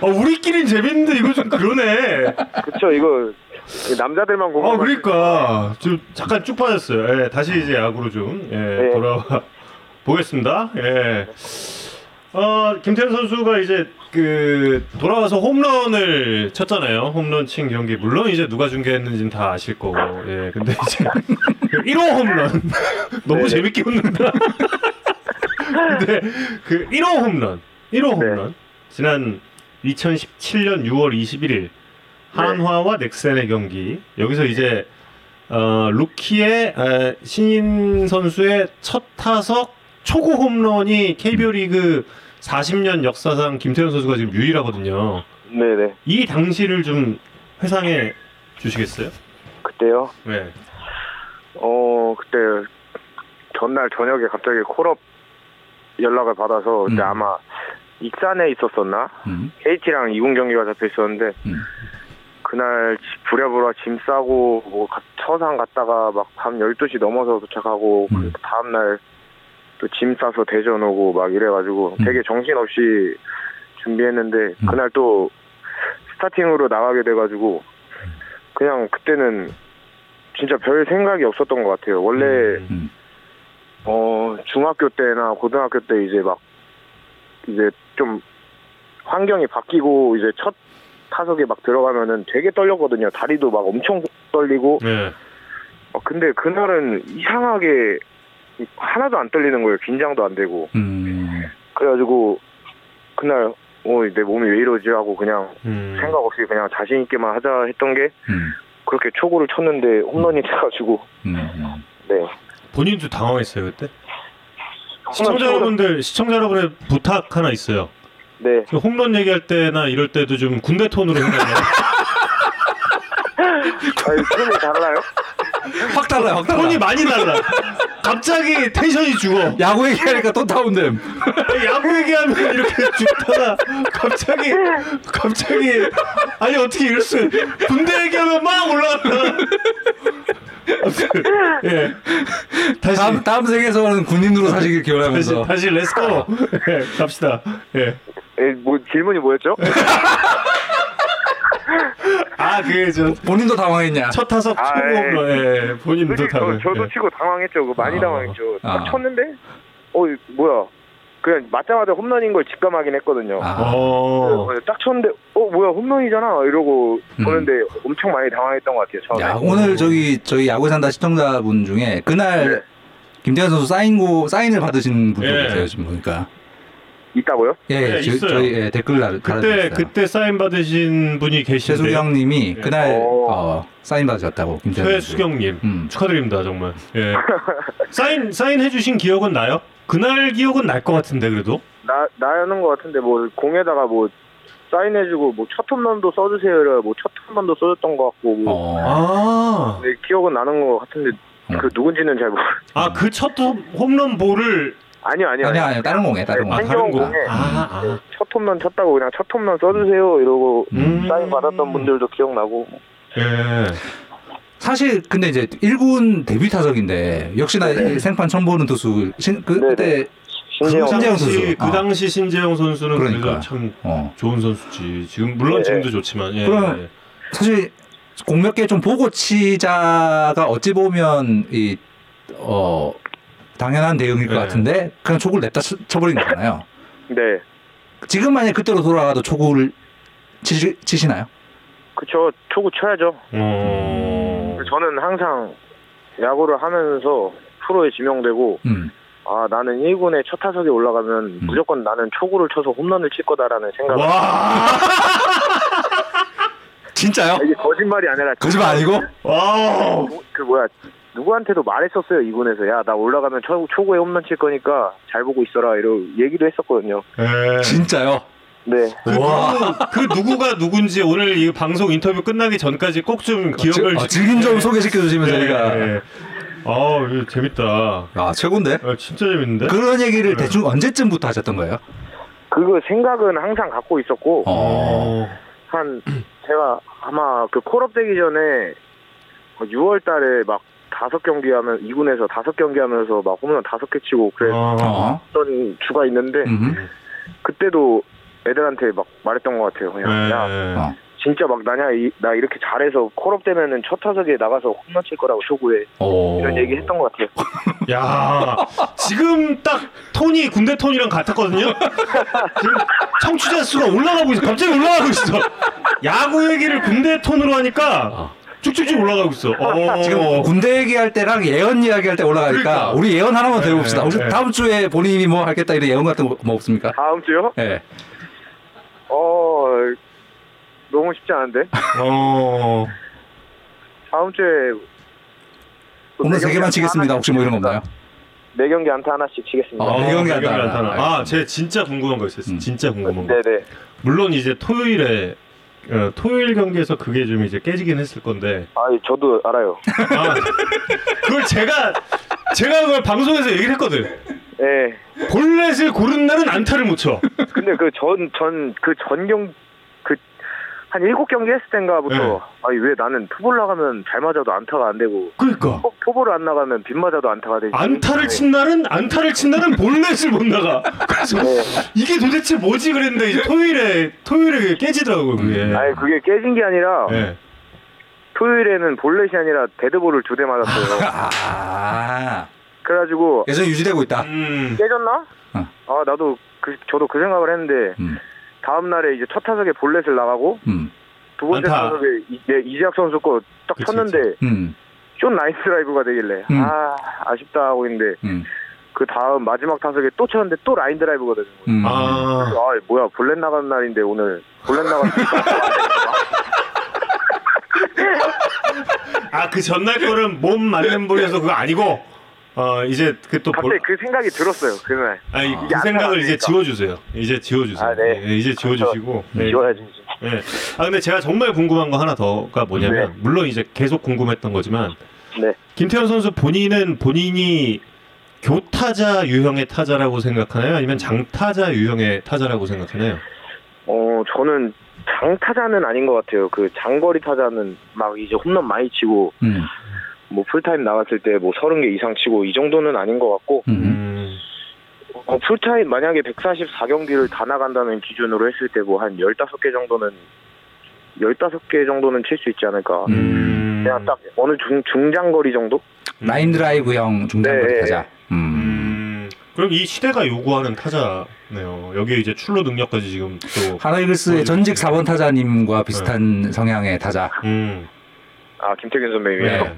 어, 우리끼린 재밌는데 이거 좀 그러네. 그쵸 이거 남자들만 어 공부할 그러니까 좀 잠깐 쭉 빠졌어요. 예, 다시 이제 야구로 좀 예, 네. 돌아와 보겠습니다. 예. 어 김태현 선수가 이제 그 돌아와서 홈런을 쳤잖아요. 홈런 친 경기 물론 이제 누가 중계했는지는 다 아실 거고. 예. 근데 이제 1호 홈런 너무 네. 재밌게 웃는다. 근데 그 1호 홈런 1호 홈런 지난 2017년 6월 21일 한화와 넥센의 경기 여기서 이제 어, 루키의 에, 신인 선수의 첫 타석 초구 홈런이 KBO 리그 40년 역사상 김태현 선수가 지금 유일하거든요. 네네 이 당시를 좀 회상해 주시겠어요? 그때요. 네. 어 그때 전날 저녁에 갑자기 콜업 연락을 받아서 그때 음. 아마 익산에 있었었나 음. KT랑 이군 경기가 잡혀 있었는데 음. 그날 지- 부랴부랴 짐 싸고 뭐 가- 처상 갔다가 막 밤 12시 넘어서 도착하고 음. 그 다음날 또 짐 싸서 대전 오고 막 이래가지고 음. 되게 정신없이 준비했는데 음. 그날 또 스타팅으로 나가게 돼가지고 그냥 그때는 진짜 별 생각이 없었던 것 같아요. 원래 음. 어 중학교 때나 고등학교 때 이제 막 이제 좀 환경이 바뀌고 이제 첫 타석에 막 들어가면은 되게 떨렸거든요. 다리도 막 엄청 떨리고. 네. 어, 근데 그날은 이상하게 하나도 안 떨리는 거예요. 긴장도 안 되고. 음. 그래가지고 그날 어 내 몸이 왜 이러지 하고 그냥 음. 생각 없이 그냥 자신 있게만 하자 했던 게 음. 그렇게 초구를 쳤는데 홈런이 돼가지고 음. 음. 네. 본인도 당황했어요 그때? 시청자 여러분들 시청자 여러분의 부탁 하나 있어요. 네. 그 홈런 얘기할 때나 이럴 때도 좀 군대 톤으로 해요. 아니 톤이 달라요? 확 달라, 확 달라. 톤이 많이 달라. 갑자기 텐션이 죽어. 야구 얘기하니까 또 다운됨. 야구 얘기하면 이렇게 죽다가 갑자기 갑자기 아니 어떻게 이럴 수 군대 얘기하면 막. 아무튼, 예. 다시 다음 다음 생에서는 군인으로 사시길 다시 기원하면서. 다시 Let's go 예, 갑시다. 예. 에, 뭐 질문이 뭐였죠? 아그저 본인도 당황했냐? 첫 타석 아, 초구 예. 예, 본인도 당해. 저도 예. 치고 당황했죠. 그거 많이 아. 당황했죠. 딱 아. 쳤는데 어 뭐야? 그냥 맞자마자 홈런인 걸 직감하긴 했거든요. 아. 어. 그래서 딱 쳤는데 어 뭐야 홈런이잖아 이러고 음. 보는데 엄청 많이 당황했던 것 같아요. 처음에. 야, 오늘 저기 저희 야구 산다 시청자분 중에 그날 네. 김태현 선수 사인고 사인을 받으신 분도 예. 계세요 지금 보니까. 있다고요? 예, 네, 예, 저, 있어요. 저희 예, 댓글 달, 그때. 그때 사인 받으신 분이 계신데 최수경님이 예. 그날 오. 어, 사인 받으셨다고. 최수경님 음. 축하드립니다 정말. 예. 사인 사인 해주신 기억은 나요? 그날 기억은 날 것 같은데 그래도. 나 나는 것 같은데 뭐 공에다가 뭐 사인해주고 뭐첫 홈런도 써주세요. 뭐첫 홈런도 써줬던 것 같고 뭐 어. 아. 네, 기억은 나는 것 같은데 음. 그 누군지는 잘 모르. 아그 첫 홈런 볼을 아니요 아니요. 아니야 아니야 다른 공에 다른 네, 공. 아, 한경 다른 거. 공에 아, 아. 네, 첫 홈런 쳤다고 그냥 첫 홈런 써주세요 이러고 음. 사인 받았던 분들도 기억나고 예. 사실 근데 이제 1군 데뷔 타석인데 역시나 이 생판 처음 보는 투수 신, 그, 네, 그때 신재영 그 신재영 당시 선수. 그 어. 당시 신재영 선수는 그러니까. 참 어. 좋은 선수지. 지금 물론 네. 지금도 좋지만. 예. 그럼- 예. 사실 공몇 개 좀 보고 치자가 어찌 보면 이 어, 당연한 대응일 것 네. 같은데 그냥 초구를 냈다 쳐- 쳐버린 거잖아요. 네 지금 만약 그때로 돌아가도 초구를 치시, 치시나요? 그쵸 초구 쳐야죠. 어. 저는 항상 야구를 하면서 프로에 지명되고 음. 아 나는 1군에 첫 타석에 올라가면 음. 무조건 나는 초구를 쳐서 홈런을 칠 거다라는 생각. 와. 진짜요? 이게 거짓말이 아니라 거짓말 아니고? 와. 누- 그 뭐야 누구한테도 말했었어요 2군에서 야 나 올라가면 초, 초구에 홈런 칠 거니까 잘 보고 있어라 이러 얘기도 했었거든요. 예. 진짜요? 네. 그, 누구, 그 누구가 누군지 오늘 이 방송 인터뷰 끝나기 전까지 꼭 좀 기억을 어, 증인 좀 소개시켜 주시면 저희가 네. 아, 재밌다. 아 최고인데? 아, 진짜 재밌는데? 그런 얘기를 대충 언제쯤부터 하셨던 거예요? 그거 생각은 항상 갖고 있었고 어. 한 제가 아마 그 콜업 되기 전에 6월 달에 막 다섯 경기 하면 2군에서 다섯 경기 하면서 막 홈런 다섯 개 치고 그랬던 어. 주가 있는데 음. 그때도 애들한테 막 말했던 것 같아요. 그냥 네. 야 어. 진짜 막 나냐 이, 나 이렇게 잘해서 콜업 되면은 첫 타석에 나가서 홈런 칠 거라고 초구에 오. 이런 얘기 했던 것 같아요. 야, 지금 딱 톤이 군대 톤이랑 같았거든요. 지금 청취자 수가 올라가고 있어. 갑자기 올라가고 있어. 야구 얘기를 군대 톤으로 하니까 쭉쭉쭉 올라가고 있어. 어. 지금 군대 얘기할 때랑 예언 이야기할 때 올라가니까 그러니까. 우리 예언 하나만 더 해봅시다. 네, 혹시 네. 다음 주에 본인이 뭐 하겠다 이런 예언 같은 거 뭐 없습니까? 다음 주요? 예. 어 너무 쉽지 않은데 어. 다음 주에 오늘 세 개만 치겠습니다. 혹시 뭐 이런 거 없나요? 네 경기 안타 하나씩 치겠습니다. 어, 네 경기 네 안타. 안타나. 아, 제 진짜 궁금한 거 있었어요. 음. 진짜 궁금한 거. 네네. 물론 이제 토요일에 어, 토요일 경기에서 그게 좀 이제 깨지긴 했을 건데 아 저도 알아요. 아, 그걸 제가 제가 그걸 방송에서 얘기를 했거든. 예. 볼넷을 고른 날은 안타를 못 쳐. 근데 그 전 전 그 전경 그 한 일곱 경기 했을 땐가부터 네. 아니 왜 나는 포볼 나가면 잘 맞아도 안타가 안 되고 그러니까 포, 포볼을 안 나가면 빗 맞아도 안타가 되지. 안타를 네. 친 날은 안타를 친 날은 볼넷을 못 나가. 그래서 네. 이게 도대체 뭐지 그랬는데 이제 토요일에 토요일에 깨지더라고요 그게. 아니 그게 깨진 게 아니라 예. 토요일에는 볼넷이 아니라 데드볼을 두 대 맞았어요. 아. 그래가지고 여전히 유지되고 있다. 음. 깨졌나? 어. 아 나도 그 저도 그 생각을 했는데 음. 다음 날에 이제 첫 타석에 볼넷을 나가고 음. 두 번째 안타. 타석에 이, 네, 이재학 선수 거 딱 쳤는데 음. 쇼트 라인 드라이브가 되길래 음. 아 아쉽다 하고 있는데 음. 그 다음 마지막 타석에 또 쳤는데 또 라인 드라이브거든요. 음. 아. 아 뭐야 볼넷 나가는 날인데 오늘 볼넷 나갔으니까 아그 전날 거는 몸 맞는 볼에서 그거 아니고 어 이제 그 또 갑자기 그 생각이 들었어요 그날. 아니 이게 그안 생각을 이제. 지워주세요. 이제 지워주세요. 아, 네. 예, 이제 지워주시고. 예. 지워야지. 예. 아 근데 제가 정말 궁금한 거 하나 더가 뭐냐면 네. 물론 이제 계속 궁금했던 거지만 네. 김태현 선수 본인은 본인이 교타자 유형의 타자라고 생각하나요? 아니면 장타자 유형의 타자라고 생각하나요? 어 저는 장타자는 아닌 것 같아요. 그 장거리 타자는 막 이제 홈런 많이 치고 음. 뭐 풀타임 나갔을 때 뭐 서른 개 이상 치고 이 정도는 아닌 것 같고 음. 음. 어, 풀타임 만약에 144경기를 다 나간다는 기준으로 했을 때 뭐 한 15개 정도는 15개 정도는 칠 수 있지 않을까. 음. 그냥 딱 어느 중, 중장거리 정도? 라인 드라이브형 중장거리 네. 타자. 음. 음. 그럼 이 시대가 요구하는 타자네요. 여기에 이제 출루 능력까지 지금 또. 하나이글스의 전직 4번 타자님과 비슷한 성향의 타자. 음. 아, 김태균 선배님이요? 네.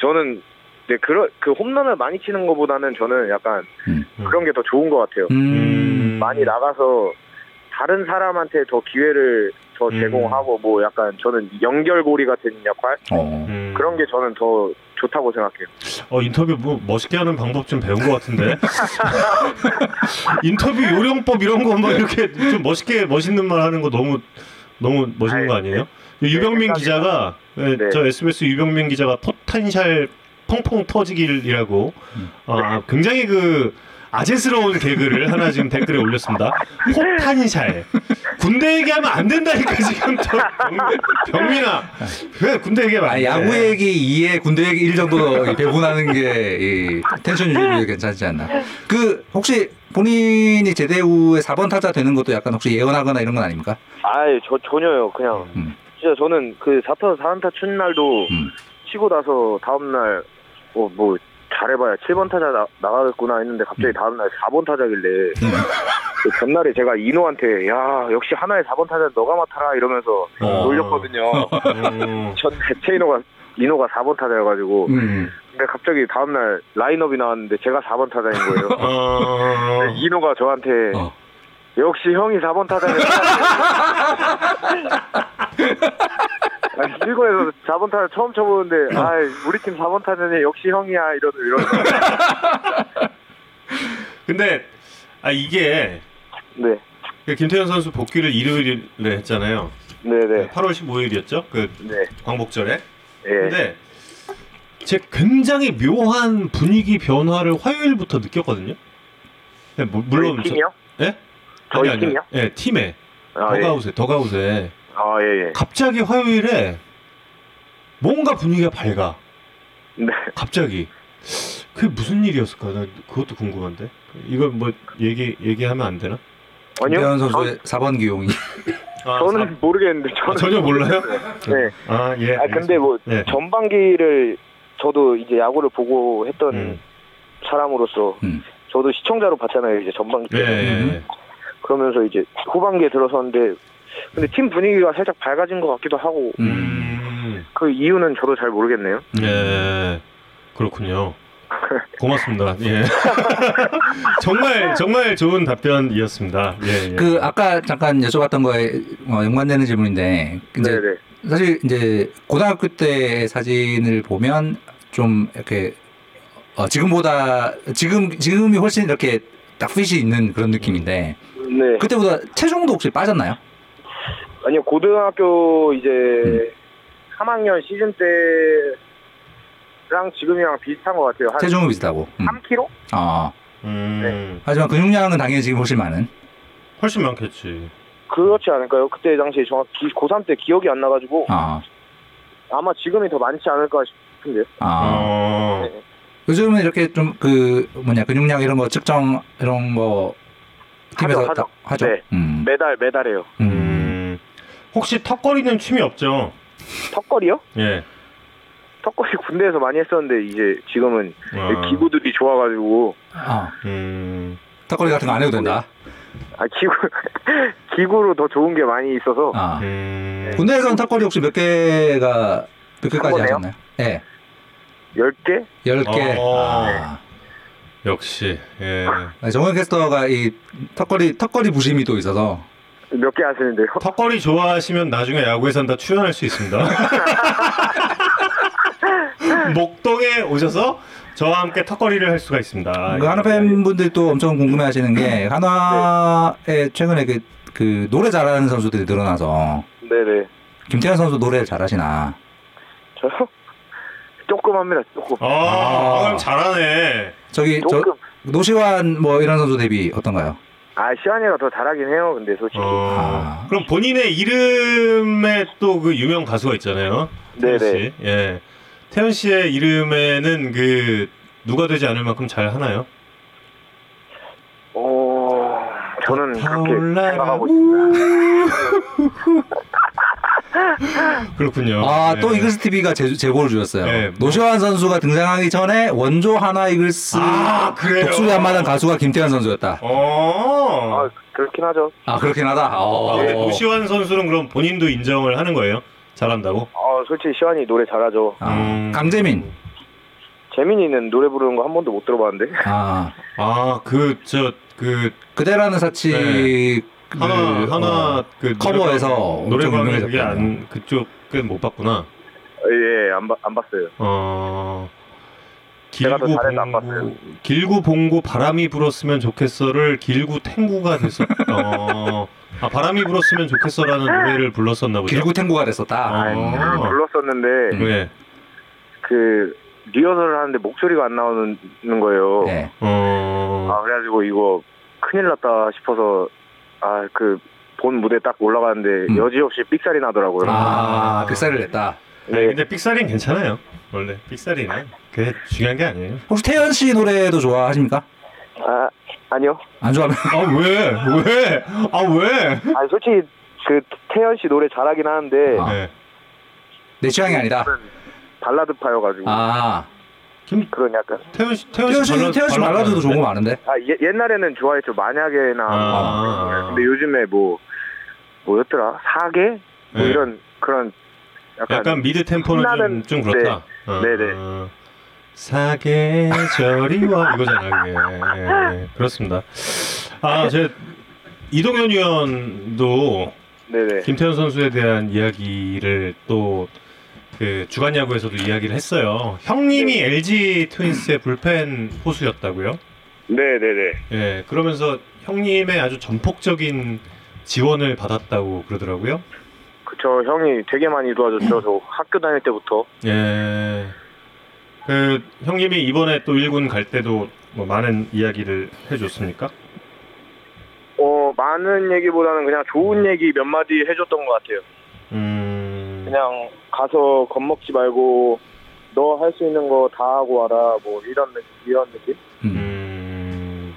저는 네, 그런 그 홈런을 많이 치는 것보다는 저는 약간 음. 그런 게 더 좋은 것 같아요. 음. 많이 나가서 다른 사람한테 더 기회를 더 음. 제공하고 뭐 약간 저는 연결고리 같은 역할 어. 음. 그런 게 저는 더 좋다고 생각해요. 어 인터뷰 뭐 멋있게 하는 방법 좀 배운 것 같은데 인터뷰 요령법 이런 거 막 이렇게 좀 멋있게 멋있는 말 하는 거 너무 너무 멋있는 거 아니에요? 유병민 생각이 기자가 네, 네. 저 SBS 유병민 기자가 potential 펑펑 터지길이라고 아, 굉장히 그 아재스러운 개그를 하나 지금 댓글에 올렸습니다. 포탄샬 군대 얘기하면 안 된다니까 지금 저 병, 민아 왜 군대 얘기하면 안 아, 돼? 야구 얘기 2에 군대 얘기 1 정도 배분하는 게 이, 텐션 유지에 괜찮지 않나. 그 혹시 본인이 제대 후에 4번 타자 되는 것도 약간 혹시 예언하거나 이런 건 아닙니까? 아예 저 전혀요. 그냥 음. 진짜 저는 그 4타 4안타 친 날도 음. 치고 나서 다음 날 어, 뭐 잘해봐야 7번 타자 나, 나가겠구나 했는데 갑자기 다음 날 4번 타자길래 그 전날에 제가 이노한테 야 역시 하나의 4번 타자 너가 맡아라 이러면서 어. 놀렸거든요. 음, 전 최인호가 인호가 4번 타자여가지고 음. 근데 갑자기 다음날 라인업이 나왔는데 제가 4번 타자인 거예요. 어. 근데 인호가 저한테 어. 역시 형이 4번 타자네. 아니, 일본에서 4번 타자 처음 쳐보는데 아 우리 팀 4번 타자네 역시 형이야 이러는 이러는 근데 아 이게 네그 김태현 선수 복귀를 일요일에 했잖아요. 네네 8월 15일이었죠. 그 네 광복절에. 예. 근데 제 굉장히 묘한 분위기 변화를 화요일부터 느꼈거든요. 네, 뭐, 물론 팀이요? 저, 예? 저희 아니, 팀이요? 예, 팀에 아, 예. 더가웃에 더가웃에 아 예, 예. 갑자기 화요일에 뭔가 분위기가 밝아. 네. 갑자기 그게 무슨 일이었을까? 나 그것도 궁금한데. 이걸 뭐 얘기 얘기하면 안 되나? 아니요. 저, 선수의 4번 기용이. 아, 저는 모르겠는데 아, 저는 전혀 몰라요? 네. 아 예. 아 근데 뭐 네. 전반기를 저도 이제 야구를 보고 했던 음. 사람으로서 음. 저도 시청자로 봤잖아요 이제 전반기 때 예, 예, 예. 그러면서 이제 후반기에 들어섰는데 근데 팀 분위기가 살짝 밝아진 것 같기도 하고 음. 그 이유는 저도 잘 모르겠네요. 예. 그렇군요. 고맙습니다. 예. 정말 정말 좋은 답변이었습니다. 예. 예. 그 아까 잠깐 여쭤봤던 거에 어, 연관되는 질문인데 이제 네네. 사실 이제 고등학교 때 사진을 보면 좀 이렇게 어, 지금보다 지금 지금이 훨씬 이렇게 딱 핏이 있는 그런 느낌인데 네. 그때보다 체중도 혹시 빠졌나요? 아니요 고등학교 이제 음. 3학년 시즌 때랑 지금이랑 비슷한 것 같아요. 한 체중은 비슷하고. 음. 3kg? 어. 음. 네. 하지만 근육량은 당연히 지금 훨씬 많은. 훨씬 많겠지. 그렇지 않을까요? 그때 당시에 정확히 고3 때 기억이 안 나가지고 어. 아마 지금이 더 많지 않을까 싶은데요. 아. 어. 네. 요즘은 이렇게 좀 그 뭐냐 근육량 이런 거 측정 이런 거 팀에서 하죠, 다- 하죠. 하죠. 네. 음. 매달 매달 해요. 음. 음. 혹시 턱걸이는 취미 없죠? 턱걸이요? 예. 턱걸이 군대에서 많이 했었는데 이제 지금은 아. 기구들이 좋아가지고 아. 음. 턱걸이 같은 거 안 해도 된다. 아 기구 기구로 더 좋은 게 많이 있어서 아. 음. 군대에서는 턱걸이 혹시 몇 개가 몇 개까지? 하셨나요? 네. 10개? 열 개. 어. 아. 역시. 예. 아, 정원 캐스터가 이 턱걸이 턱걸이 부심이 또 있어서 몇 개 하시는데요? 턱걸이 좋아하시면 나중에 야구에선 다 출연할 수 있습니다. 목동에 오셔서 저와 함께 턱걸이를 할 수가 있습니다. 그 한화 팬분들이 또 엄청 궁금해하시는 게 한화에 최근에 그, 그 노래 잘하는 선수들이 늘어나서 네네. 김태현 선수 노래 잘하시나? 저요? 조금 합니다. 조금. 아, 아. 아, 그럼 잘하네. 저기 저 조금. 노시환 뭐 이런 선수 대비 어떤가요? 아 시환이가 더 잘하긴 해요. 근데 솔직히. 어. 아. 그럼 본인의 이름에 또 그 유명 가수가 있잖아요. 네네. 씨. 예. 태연 씨의 이름에는 그 누가 되지 않을 만큼 잘 하나요? 어 저는 그렇게 타올라라. 생각하고 있습니다. 그렇군요. 아 예. 또 이글스 TV가 제, 제보를 주셨어요. 네. 노시환 선수가 등장하기 전에 원조 하나 이글스 아, 그래요? 독수리 한마당 가수가 김태현 선수였다. 어. 아 그렇긴 하죠. 아 그렇긴 하다. 어. 아, 근데 노시환 선수는 그럼 본인도 인정을 하는 거예요? 잘한다고? 어 솔직히 시환이 노래 잘하죠. 아, 음. 강재민. 재민이는 노래 부르는 거 한 번도 못 들어봤는데. 아 아, 그, 저, 그, 그대라는 사치 네. 그, 하나, 하나, 어, 그, 커버에서 노래방- 엄청 노래방에. 그게 안, 그쪽은 못 봤구나. 예안 안 봤어요. 어, 길고 봤어요. 길고 봉고 바람이 불었으면 좋겠어를 길고 탱구가 됐었, 어, 아, 바람이 불었으면 좋겠어라는 노래를 불렀었나 보죠. 길구 탱고가 됐었다. 아. 아, 불렀었는데 네. 그 리허설을 하는데 목소리가 안 나오는 거예요. 네. 어, 아 그래가지고 이거 큰일 났다 싶어서 아 그 본 무대 딱 올라가는데 음. 여지없이 삑살이 나더라고요. 아, 빅살을 냈다. 아니, 네. 근데 삑사리는 괜찮아요. 원래 삑사리는 그게 중요한 게 아니에요. 혹시 태연 씨 노래도 좋아하십니까? 아 아니요. 안 좋아하면 아 왜? 왜? 아 왜? 아 솔직히 그 태연 씨 노래 잘하긴 하는데 아. 네. 내 취향이 아니다. 발라드파여가지고 아, 김 그런 약간 태연 씨 태연 씨, 태연 씨 발라드도 좋은 거 많은데. 아 예, 옛날에는 좋아했죠 만약에나 아. 뭐. 근데 요즘에 뭐 뭐였더라 사계 뭐 네. 이런 그런 약간, 약간 미드 템포는 좀, 신나는- 좀 그렇다. 네. 어, 네네. 어, 사계절이와 이거잖아. 이게. 예, 그렇습니다. 아, 제 이동현 위원도 네네. 김태현 선수에 대한 이야기를 또 그 주간 야구에서도 이야기를 했어요. 형님이 LG 트윈스의 불펜 포수였다고요? 네 네 네. 예, 그러면서 형님의 아주 전폭적인 지원을 받았다고 그러더라고요. 그쵸 형이 되게 많이 도와줬죠. 저 학교 다닐 때부터. 예. 그 형님이 이번에 또 1군 갈 때도 뭐 많은 이야기를 해줬습니까? 어 많은 얘기보다는 그냥 좋은 얘기 몇 마디 해줬던 것 같아요. 음. 그냥 가서 겁먹지 말고 너 할 수 있는 거 다 하고 와라 뭐 이런 느- 이런 느낌? 음. 음.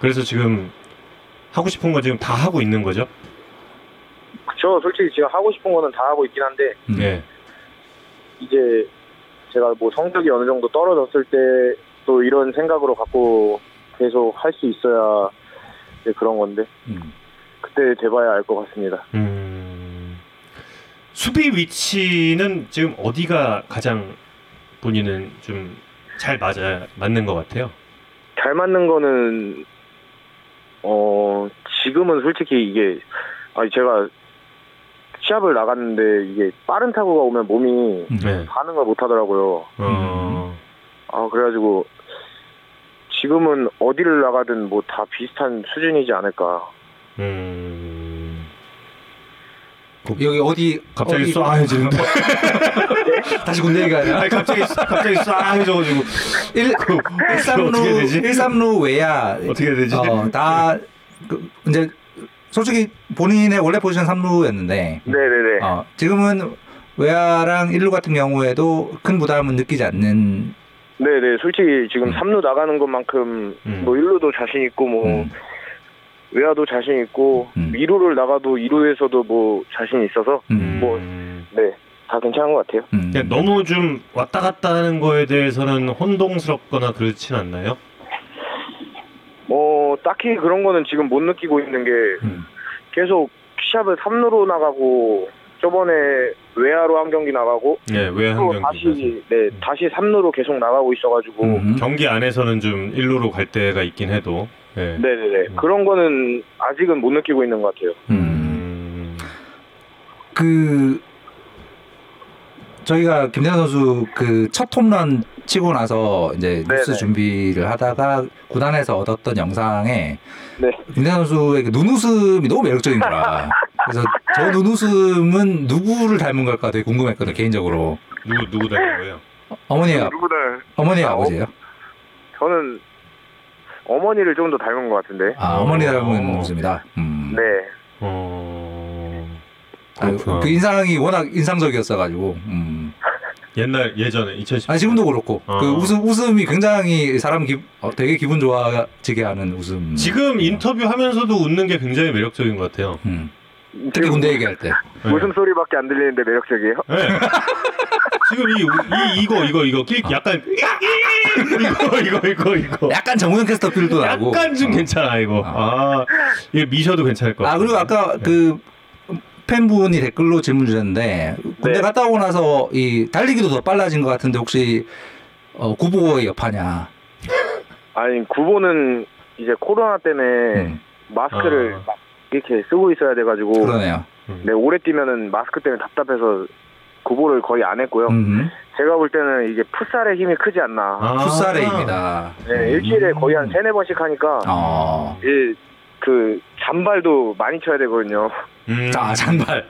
그래서 지금 하고 싶은 거 지금 다 하고 있는 거죠? 저 솔직히 지금 하고 싶은 거는 다 하고 있긴 한데 음. 예. 이제 제가 뭐 성적이 어느 정도 떨어졌을 때 또 이런 생각으로 갖고 계속 할 수 있어야 그런 건데 음. 그때 돼봐야 알 것 같습니다. 음. 수비 위치는 지금 어디가 가장 본인은 좀 잘 맞아 맞는 것 같아요. 잘 맞는 거는 어 지금은 솔직히 이게 아니 제가 시합을 나갔는데 이게 빠른 타구가 오면 몸이 음. 네. 반응을 못 하더라고요. 어. 아 그래가지고 지금은 어디를 나가든 뭐 다 비슷한 수준이지 않을까. 음. 여기 어디 갑자기 어디- 쏴해지는데. 다시 군대 아니라 아니 갑자기 갑자기 쏴해져가지고 1, 그, 1삼루 어떻게 되지? 1삼루 외야 어떻게 해야 되지? 어, 다 그, 이제 솔직히 본인의 원래 포지션 3루였는데 네네네. 어, 지금은 외야랑 1루 같은 경우에도 큰 부담은 느끼지 않는 네네. 솔직히 지금 음. 3루 나가는 것만큼 음. 뭐 1루도 자신 있고 뭐 음. 외야도 자신 있고 음. 2루를 나가도 2루에서도 뭐 자신 있어서 음. 뭐- 음. 네. 다 괜찮은 것 같아요. 음. 그냥 너무 좀 왔다 갔다 하는 거에 대해서는 혼동스럽거나 그렇진 않나요? 뭐 딱히 그런 거는 지금 못 느끼고 있는 게 음. 계속 시합을 3루로 나가고 저번에 외야로 한 경기 나가고 예, 왜한 또 경기 다시 네 다시 3루로 계속 나가고 있어가지고 음. 경기 안에서는 좀 1루로 갈 때가 있긴 해도 예. 네네네 음. 그런 거는 아직은 못 느끼고 있는 것 같아요. 음. 음. 그 저희가 김대현 선수 그 첫 홈런 치고 나서 이제 뉴스 네네. 준비를 하다가 구단에서 얻었던 영상에 네. 김대현 선수의 그 눈웃음이 너무 매력적인 거라. 그래서 저 눈웃음은 누구를 닮은 걸까 되게 궁금했거든 개인적으로. 누구 누구 닮은 거예요? 어머니 누구나 어머니 아, 아버지예요? 저는 어머니를 좀 더 닮은 것 같은데. 아 어머니 닮은 어. 모습이다. 음. 네. 어. 아, 그렇구나. 그 인상이 워낙 인상적이었어가지고. 음. 옛날 예전에 2010. 아 지금도 그렇고 어. 그 웃음 웃음이 굉장히 사람 기, 어, 되게 기분 좋아지게 하는 웃음. 지금 인터뷰 하면서도 웃는 게 굉장히 매력적인 것 같아요. 음. 특히 군대 얘기할 때. 네. 웃음 소리밖에 안 들리는데 매력적이에요. 네. 지금 이, 이 이거 이거 이거 낄 약간 이거 이거 이거 이거 약간 정우영 캐스터 필도 나고. 약간 좀 어. 괜찮아 이거. 아 이게 미셔도 괜찮을 것아 같아. 그리고 아까 그 팬분이 댓글로 질문 주셨는데 군대 네. 갔다 오고 나서 이 달리기도 더 빨라진 것 같은데 혹시 어, 구보의 여파냐? 아니 구보는 이제 코로나 때문에 음, 마스크를 아. 막 이렇게 쓰고 있어야 돼가지고 그러네요. 네 오래 뛰면은 마스크 때문에 답답해서 구보를 거의 안 했고요. 음, 제가 볼 때는 이게 풋살의 힘이 크지 않나. 아. 풋살에입니다. 네, 일주일에 거의 한 세네 번씩 하니까 어. 이그 잔발도 많이 쳐야 되거든요. 음. 자 잔발.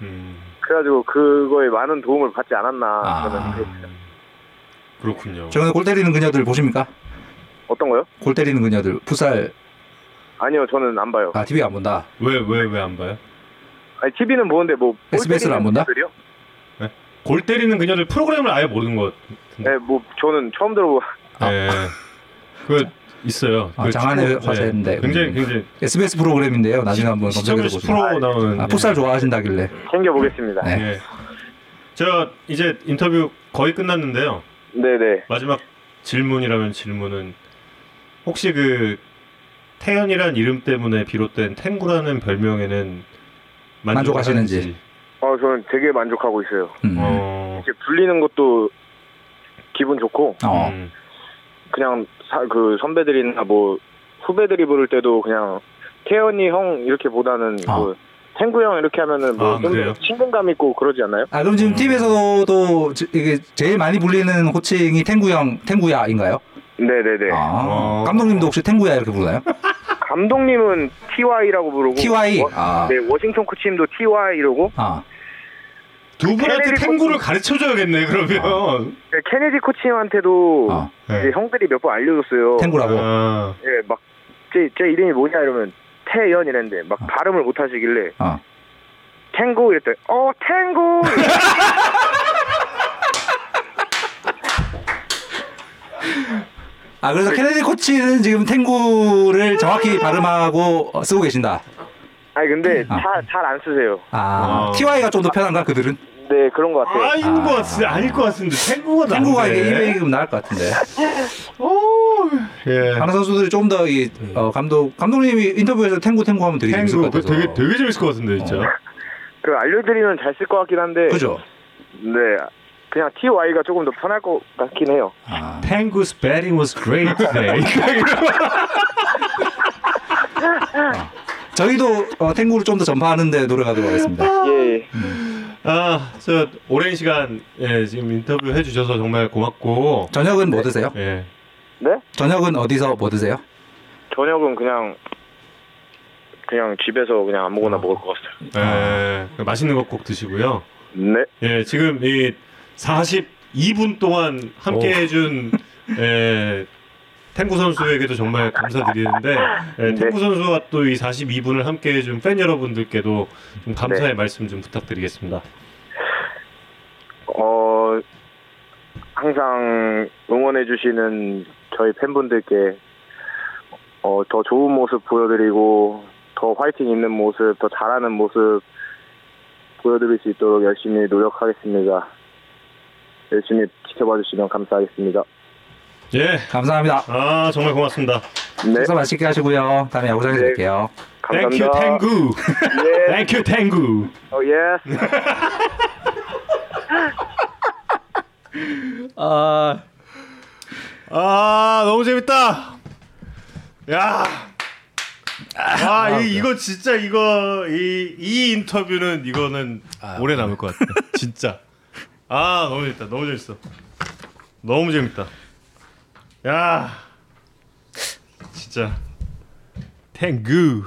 음. 그래가지고 그거에 많은 도움을 받지 않았나 아. 저는 그렇습니다. 그렇군요. 최근에 골 때리는 그녀들 보십니까? 어떤 거요? 골 때리는 그녀들 풋살 아니요, 저는 안 봐요. 아 TV 안 본다. 왜 왜 왜 안 봐요? 아니, TV는 보는데 뭐 SBS 를 안 본다? 요골 때리는 그녀들 프로그램을 아예 모르는 것 같은데. 네, 뭐 저는 처음 들어보. 아. 네. 그 있어요. 아, 그 장안의 축구- 화제인데. 네. 굉장히 음. 굉장히 SBS 프로그램인데요. 나중에 한번 시청률 보시면. 10% 나오는. 아, 풋살 좋아하신다길래. 챙겨 보겠습니다. 네. 예. 제가 이제 인터뷰 거의 끝났는데요. 네, 네. 마지막 질문이라면 질문은 혹시 그 태연이란 이름 때문에 비롯된 탱구라는 별명에는 만족하시는지. 어 저는 되게 만족하고 있어요. 음. 어. 이렇게 불리는 것도 기분 좋고 어. 음. 그냥 사, 그 선배들이나 뭐 후배들이 부를 때도 그냥 태연이 형 이렇게 보다는 아. 뭐 탱구 형 이렇게 하면은 아, 뭐좀 그래요? 친근감 있고 그러지 않나요? 아 그럼 지금 팀에서도 지- 이게 제일 많이 불리는 호칭이 탱구 형 탱구야인가요? 네네네. 아 어. 감독님도 혹시 탱구야 이렇게 부르나요? 감독님은 TY라고 부르고 TY? 워, 아. 네 워싱턴 코치님도 TY 이러고 아 두 분한테 케네디 탱구를 가르쳐 줘야겠네 그러면. 네, 케네디 코치님한테도 어. 이제 형들이 몇 번 알려줬어요. 탱구라고. 아. 예, 막, 제, 제 이름이 뭐냐 이러면 태연 이랬는데 어. 막 발음을 못 하시길래 아. 탱구 이랬더니 어 탱구 아 그래서 케네디 코치는 지금 탱구를 정확히 발음하고 어, 쓰고 계신다. 아니 근데 아. 잘안 쓰세요. 아 어. TY가 좀 더 편한가 그들은? 네 그런 것 같아요. 아닌 것 같은데 아닐 것 같은데 탱구가 탱구가. 이게 이메일이 좀 나을 것 같은데. 오, 예. 하나 선수들이 좀 더 이 어, 감독 감독님이 인터뷰에서 탱구 탱구 하면 되게 재밌을 탱구 것그 같아서. 되게 되게 재밌을 것 같은데 진짜. 어. 그 알려드리면 잘 쓸 것 같긴 한데 그죠? 네 그냥 TY가 조금 더 편할 것 같긴 해요. 아. Tango spelling was great today. 저희도 어, 탱구를 좀 더 전파하는데 노력하도록 하겠습니다. 예. 아, 저 오랜 시간 예, 지금 인터뷰 해주셔서 정말 고맙고. 저녁은 뭐 드세요? 예. 네? 저녁은 어디서 뭐 드세요? 저녁은 그냥 그냥 집에서 그냥 아무거나 어. 먹을 것 같아요. 예, 맛있는 거꼭 드시고요. 네. 예, 지금 이 42분 동안 함께 해준 예, 탱구 선수에게도 정말 감사드리는데 예, 탱구 선수와 또 이 42분을 함께 해준 팬 여러분들께도 좀 감사의 말씀 좀 부탁드리겠습니다. 어 항상 응원해주시는 저희 팬분들께 어, 더 좋은 모습 보여드리고 더 화이팅 있는 모습, 더 잘하는 모습 보여드릴 수 있도록 열심히 노력하겠습니다. 열심히 지켜봐 주시면 감사하겠습니다. 예, 감사합니다. 아 정말 고맙습니다. 네, 식사 맛있게 하시고요. 다음에 야구장에서 네. 뵐게요. Thank 감사합니다. you, 탱구. 예, Thank you, 탱구. 어, 예. 아, 아 너무 재밌다. 야. 아, 이, 이거 진짜 이거 이, 이 인터뷰는 이거는 오래 남을 것 같아. 진짜. 아 너무 재밌다. 너무 재밌어. 너무 재밌다. 야, 진짜 탱구.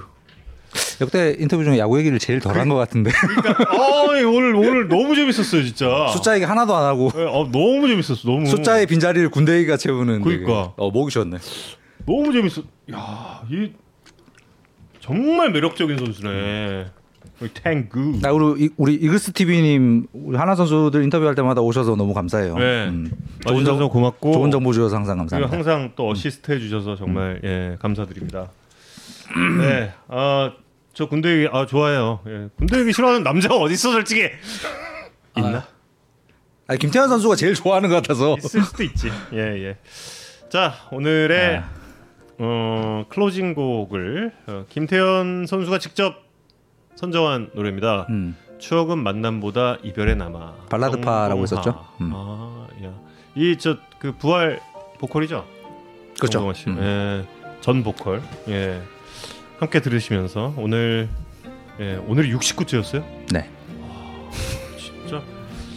역대 인터뷰 중에 야구 얘기를 제일 덜한 것 같은데 어 오늘 오늘 너무 재밌었어요 진짜. 숫자 얘기 하나도 안 하고 예, 어, 너무 재밌었어. 너무. 숫자의 빈자리를 군대 얘기가 채우는 그러니까. 어 목이 쉬었네. 너무 재밌어. 야, 이 정말 매력적인 선수네. 우리 탱구. 나 우리 이- 우리 이글스 TV님 우리 하나 선수들 인터뷰할 때마다 오셔서 너무 감사해요. 네. 음. 좋은 정보 고맙고 좋은 정보 주셔서 항상 감사합니다. 항상 또 어시스트 해주셔서 정말 예 감사드립니다. 네, 아저 군대 얘기 아 좋아해요. 예, 군대 얘기 싫어하는 남자가 어디 있어 솔직히 있나? 아니 김태환 선수가 제일 좋아하는 것 같아서. 있을 수도 있지. 예 예. 자 오늘의 아. 어, 클로징 곡을 어, 김태현 선수가 직접 선정한 노래입니다. 음. 추억은 만남보다 이별에 남아. 발라드파라고 정동하. 했었죠? 음. 아, 야. 이 저 그 부활 보컬이죠? 그렇죠. 씨. 음. 예. 전 보컬. 예. 함께 들으시면서 오늘 예, 오늘이 69주였어요? 네. 진짜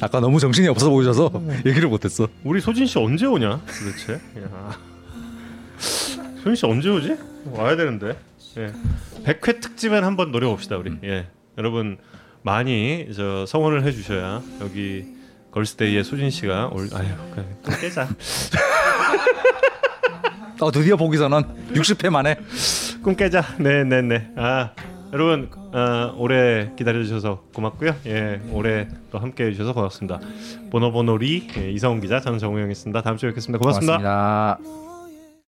아까 너무 정신이 없어 보이셔서 얘기를 못 했어. 우리 소진 씨 언제 오냐? 도대체. 야. 소진 씨 언제 오지? 와야 되는데. 예. 100회 특집엔 한번 노려 봅시다, 우리. 예. 여러분 많이 저 성원을 해 주셔야 여기 걸스데이의 소진 씨가 올 아유. 또 깨자. 어 드디어 보기 선언 60회 만에. 꿈 깨자. 네, 네, 네. 아, 여러분 어, 오래 기다려 주셔서 고맙고요. 예, 올해 또 함께 해 주셔서 고맙습니다. 보노보노리 예, 이성훈 기자, 저는 정우영이었습니다. 다음 주에 뵙겠습니다 고맙습니다. 고맙습니다.